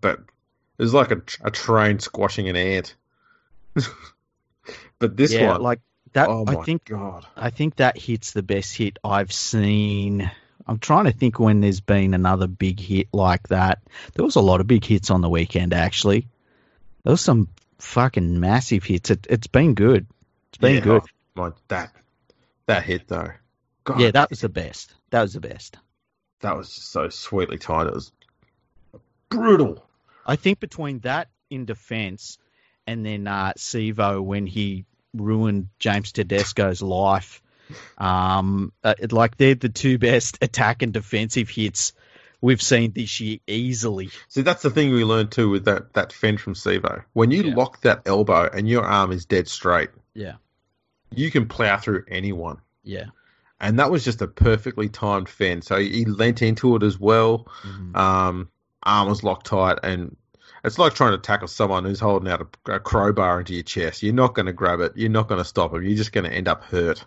But it was like a, a train squashing an ant. but this yeah, one, like that, oh I think, God. I think that hits the best hit I've seen I'm trying to think when there's been another big hit like that. There was a lot of big hits on the weekend, actually. There was some fucking massive hits. It, has been good. It's been yeah, good. Oh, my, that that hit though. God, yeah, that was the best. That was the best. That was just so sweetly timed. It was brutal. I think between that in defence and then uh, Sivo when he ruined James Tedesco's life um, uh, like they're the two best attack and defensive hits we've seen this year easily. See, that's the thing we learned too with that that fend from Sivo. When you yeah. lock that elbow and your arm is dead straight, yeah, you can plow through anyone. Yeah. And that was just a perfectly timed fend. So he leant into it as well. Mm-hmm. Um, arm was locked tight, and it's like trying to tackle someone who's holding out a, a crowbar into your chest. You're not going to grab it. You're not going to stop him. You're just going to end up hurt.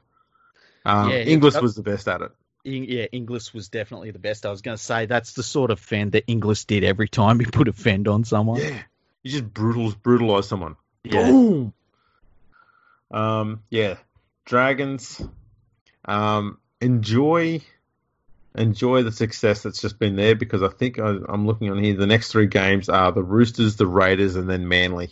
Um, yeah, Inglis was the best at it. Yeah, Inglis was definitely the best. I was going to say that's the sort of fend that Inglis did every time he put a fend on someone. Yeah, he just brutal brutalized someone. Yeah. Boom. Um, yeah, Dragons. Um, enjoy, enjoy the success that's just been there because I think I, I'm looking on here. The next three games are the Roosters, the Raiders, and then Manly.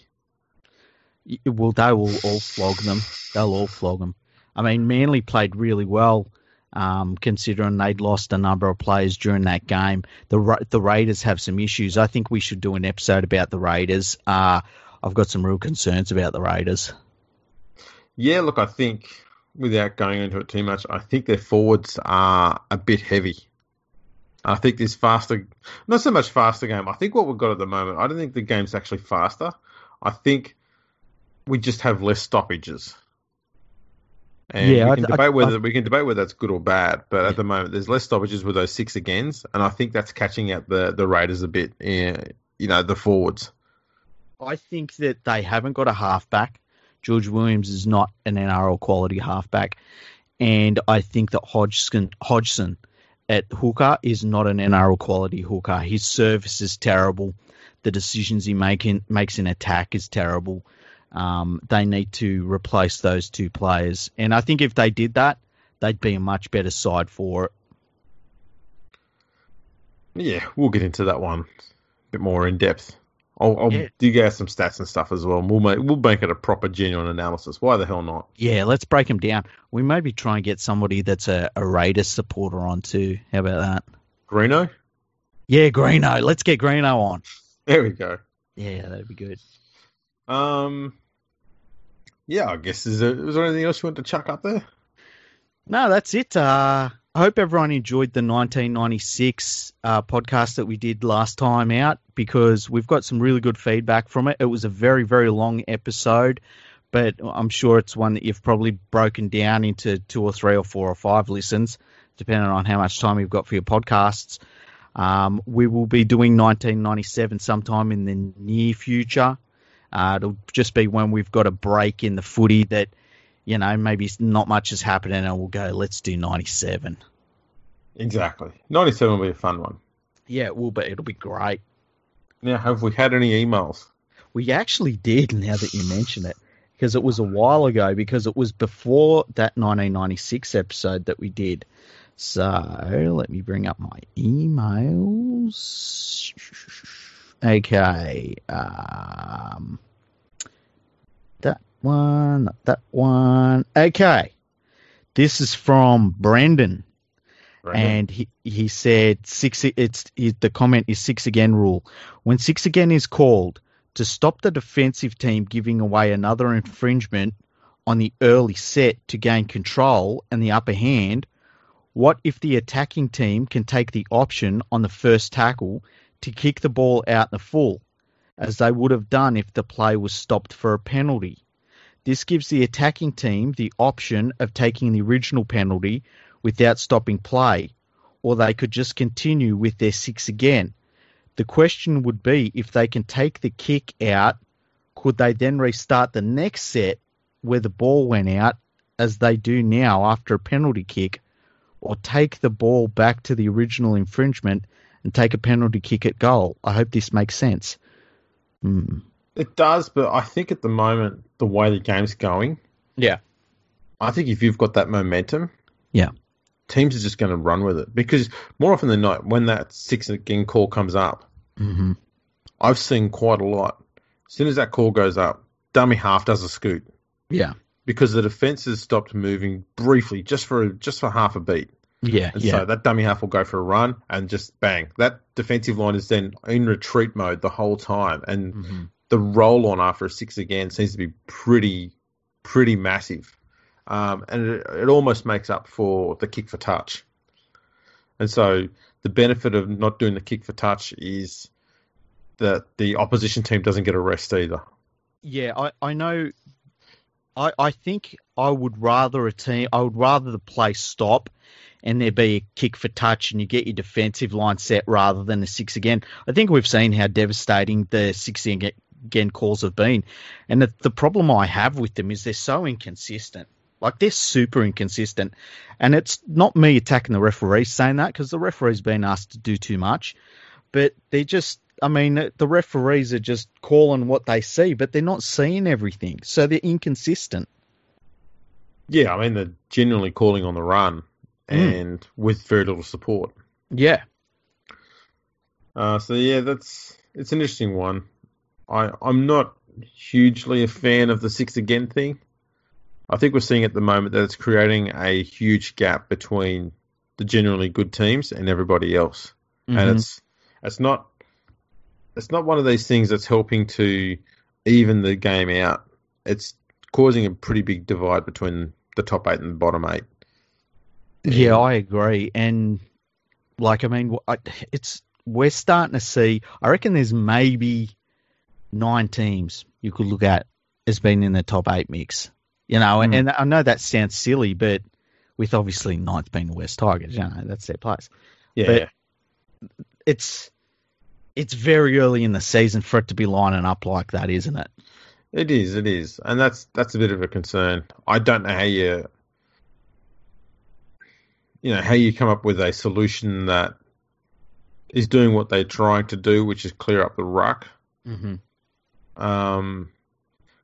Well, they will all flog them. They'll all flog them. I mean, Manly played really well. Um, considering they'd lost a number of players during that game. The the Raiders have some issues. I think we should do an episode about the Raiders. Uh, I've got some real concerns about the Raiders. Yeah, look, I think without going into it too much, I think their forwards are a bit heavy. I think this faster, not so much faster game. I think what we've got at the moment, I don't think the game's actually faster. I think we just have less stoppages. And Yeah, we can I- debate whether I- we can debate whether that's good or bad. But Yeah. at the moment, there's less stoppages with those six agains, and I think that's catching out the the Raiders a bit. eh, You know, the forwards. I think that they haven't got a halfback. George Williams is not an NRL quality halfback, and I think that Hodgson Hodgson at hooker is not an NRL quality hooker. His service is terrible. The decisions he making makes in attack is terrible. Um, they need to replace those two players, and I think if they did that, they'd be a much better side for it. Yeah, we'll get into that one a bit more in depth. I'll, I'll Yeah. dig out some stats and stuff as well. and We'll make we'll make it a proper genuine analysis. Why the hell not? Yeah, let's break them down. We maybe try and get somebody that's a, a Raiders supporter on too. How about that? Greeno, Yeah, Greeno. Let's get Greeno on. there we go. Yeah, that'd be good. Um, yeah, I guess is there, is there anything else you want to chuck up there? No, that's it. Uh, I hope everyone enjoyed the 1996 uh, podcast that we did last time out because we've got some really good feedback from it. It was a very, very long episode, but I'm sure it's one that you've probably broken down into two or three or four or five listens, depending on how much time you've got for your podcasts. Um, we will be doing 1997 sometime in the near future. Uh, it'll just be when we've got a break in the footy that you know, maybe not much has happened and we'll go, let's do 97. Exactly. 97 will be a fun one. Yeah, it will be. It'll be great. Now, have we had any emails? We actually did now that you mention it because it was a while ago because it was before that 1996 episode that we did. So let me bring up my emails. Okay. Um, one, not that one. Okay. This is from Brendan. Brendan? and he he said six. It's he, the comment is six again rule. When six again is called to stop the defensive team giving away another infringement on the early set to gain control and the upper hand, what if the attacking team can take the option on the first tackle to kick the ball out in the full, as they would have done if the play was stopped for a penalty? This gives the attacking team the option of taking the original penalty without stopping play, or they could just continue with their six again. The question would be if they can take the kick out, could they then restart the next set where the ball went out, as they do now after a penalty kick, or take the ball back to the original infringement and take a penalty kick at goal? I hope this makes sense. Hmm. It does, but I think at the moment, the way the game's going, Yeah. I think if you've got that momentum, Yeah. teams are just going to run with it. Because more often than not, when that six again call comes up, hmm I've seen quite a lot. As soon as that call goes up, dummy half does a scoot Yeah. because the defense has stopped moving briefly, just for just for half a beat. Yeah. And yeah. so that dummy half will go for a run and just bang. That defensive line is then in retreat mode the whole time. And Mhm. The roll on after a six again seems to be pretty, pretty massive. Um, and it, it almost makes up for the kick for touch. And so the benefit of not doing the kick for touch is that the opposition team doesn't get a rest either. Yeah, I, I know. I, I think I would rather a team. I would rather the play stop, and there be a kick for touch, and you get your defensive line set rather than a six again. I think we've seen how devastating the six again calls have been, and the, the problem I have with them is they're so inconsistent. Like they're super inconsistent, and it's not me attacking the referees saying that because the referee's been asked to do too much, but they're just I mean, the referees are just calling what they see, but they're not seeing everything, so they're inconsistent. Yeah, I mean, they're generally calling on the run and with very little support. Yeah, Uh, so yeah, that's it's an interesting one. I I'm not hugely a fan of the six again thing. I think we're seeing at the moment that it's creating a huge gap between the generally good teams and everybody else, Mhm. and it's it's not it's not one of these things that's helping to even the game out. It's causing a pretty big divide between the top eight and the bottom eight. yeah, I agree. And Like, I mean, it's we're starting to see. I reckon there's maybe nine teams you could look at as being in the top eight mix. You know, and, Mm. and I know that sounds silly, but with obviously ninth being the West Tigers, you know, that's their place. Yeah, But- It's it's very early in the season for it to be lining up like that, isn't it? it is. It is, and that's that's a bit of a concern. I don't know how you, you know, how you come up with a solution that is doing what they're trying to do, which is clear up the ruck. Mm-hmm. Um,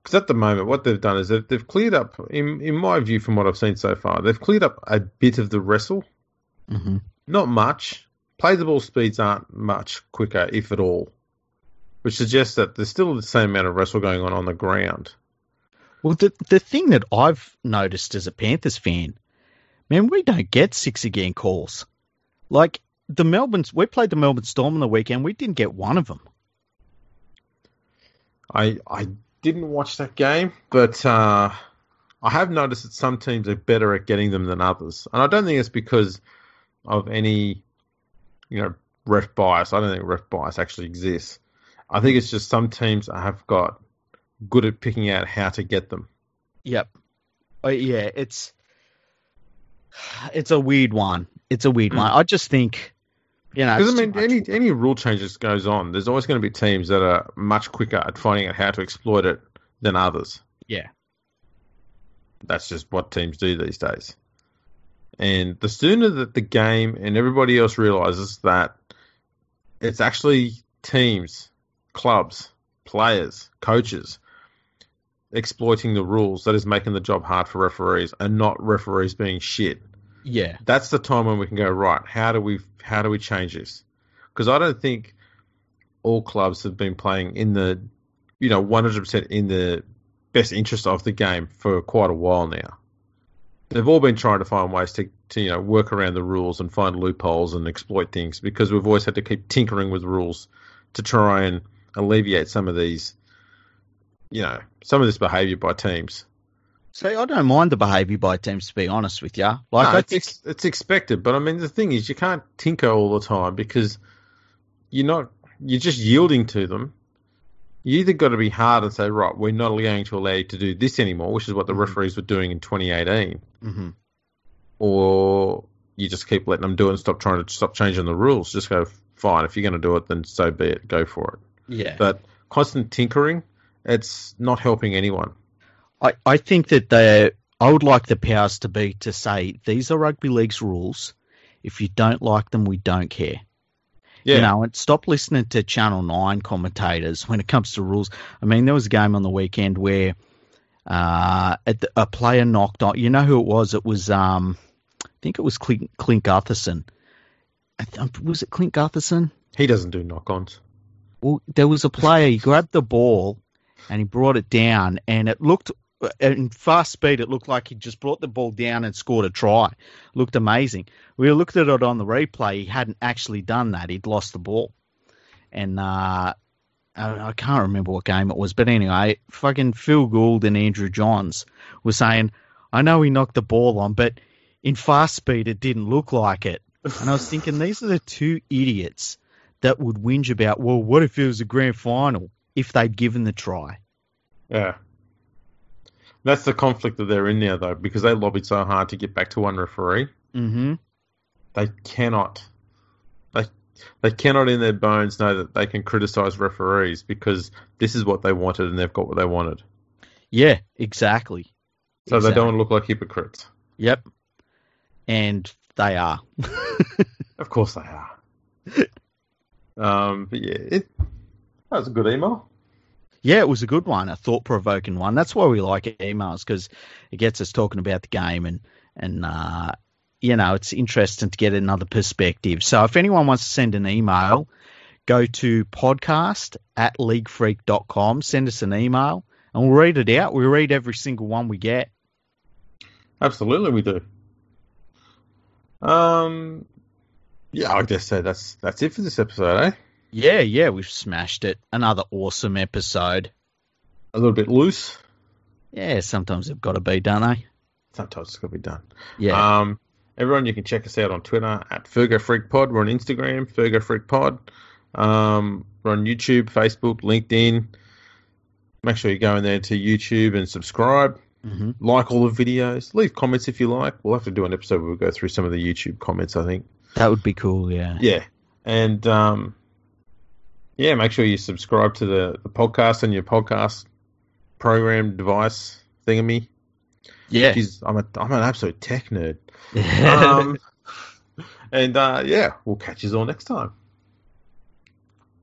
because at the moment, what they've done is they've, they've cleared up, in in my view, from what I've seen so far, they've cleared up a bit of the wrestle. Mm-hmm. Not much. Play the ball speeds aren't much quicker, if at all, which suggests that there's still the same amount of wrestle going on on the ground. Well, the the thing that I've noticed as a Panthers fan, man, we don't get six again calls. Like the Melbourne's, we played the Melbourne Storm on the weekend. We didn't get one of them. I I didn't watch that game, but uh, I have noticed that some teams are better at getting them than others, and I don't think it's because of any, you know, ref bias. I don't think ref bias actually exists. I think it's just some teams have got good at picking out how to get them. Yep. Oh, yeah, it's it's a weird one. It's a weird one. I just think, you know, Because I mean, any any rule changes goes on, there's always going to be teams that are much quicker at finding out how to exploit it than others. Yeah. That's just what teams do these days. And the sooner that the game and everybody else realizes that it's actually teams, clubs, players, coaches exploiting the rules that is making the job hard for referees and not referees being shit yeah, that's the time when we can go right. How do we how do we change this? Because I don't think all clubs have been playing in the you know one hundred percent in the best interest of the game for quite a while now. They've all been trying to find ways to, to you know work around the rules and find loopholes and exploit things because we've always had to keep tinkering with rules to try and alleviate some of these you know some of this behaviour by teams. So I don't mind the behaviour by teams, to be honest with you. Like No, it's, ex- it's expected, but I mean the thing is, you can't tinker all the time because you're not. You're just yielding to them. You either got to be hard and say, right, we're not going to allow you to do this anymore, which is what the Mhm. referees were doing in 2018, Mhm. or you just keep letting them do it and stop trying to stop changing the rules. Just go, fine, if you're going to do it, then so be it. Go for it. yeah. But constant tinkering, it's not helping anyone. I, I think that the I would like the powers to be to say these are rugby league's rules. If you don't like them, we don't care. Yeah, You know, and stop listening to Channel Nine commentators when it comes to rules. I mean, there was a game on the weekend where uh, at the, a player knocked on. You know who it was? It was um, I think it was Clint, Clint Gutherson. Th- Was it Clint Gutherson? he doesn't do knock-ons. Well, there was a player. He grabbed the ball and he brought it down, and it looked in fast speed. It looked like he just brought the ball down and scored a try. Looked amazing. We looked at it on the replay. He hadn't actually done that. He'd lost the ball, and uh, I, I can't remember what game it was. But anyway, fucking Phil Gould and Andrew Johns were saying, "I know he knocked the ball on, but in fast speed, it didn't look like it." And I was thinking, these are the two idiots that would whinge about, well, what if it was a grand final if they'd given the try? Yeah. That's the conflict that they're in now, though, because they lobbied so hard to get back to one referee. Mm-hmm. They cannot, they they cannot in their bones know that they can criticize referees because this is what they wanted and they've got what they wanted. Yeah, exactly. So they don't want to look like hypocrites. Yep. And they are. Of course they are. um, but yeah, it that was a good email. Yeah, it was a good one, a thought provoking one. That's why we like emails because it gets us talking about the game and and uh, you know it's interesting to get another perspective. So if anyone wants to send an email, go to podcast at leaguefreak.com, send us an email, and we'll read it out. We read every single one we get. Absolutely, we do. Um, yeah, I guess so. That's that's it for this episode, eh? Yeah, yeah, we've smashed it. Another awesome episode. A little bit loose. Yeah, sometimes they've got to be, don't they? Sometimes it's got to be done. Yeah. Um, everyone, you can check us out on Twitter at Fergo Freak Pod. We're on Instagram, Fergo Freak Pod. Um, we're on YouTube, Facebook, LinkedIn. Make sure you go in there to YouTube and subscribe. Mm-hmm. Like all the videos. Leave comments if you like. We'll have to do an episode where we go through some of the YouTube comments, I think. That would be cool. Yeah. Yeah. And um, yeah, make sure you subscribe to the, the podcast on your podcast program device thingamy. Yeah. Jeez, I'm a I'm an absolute tech nerd. Um, and uh, yeah, we'll catch you all next time.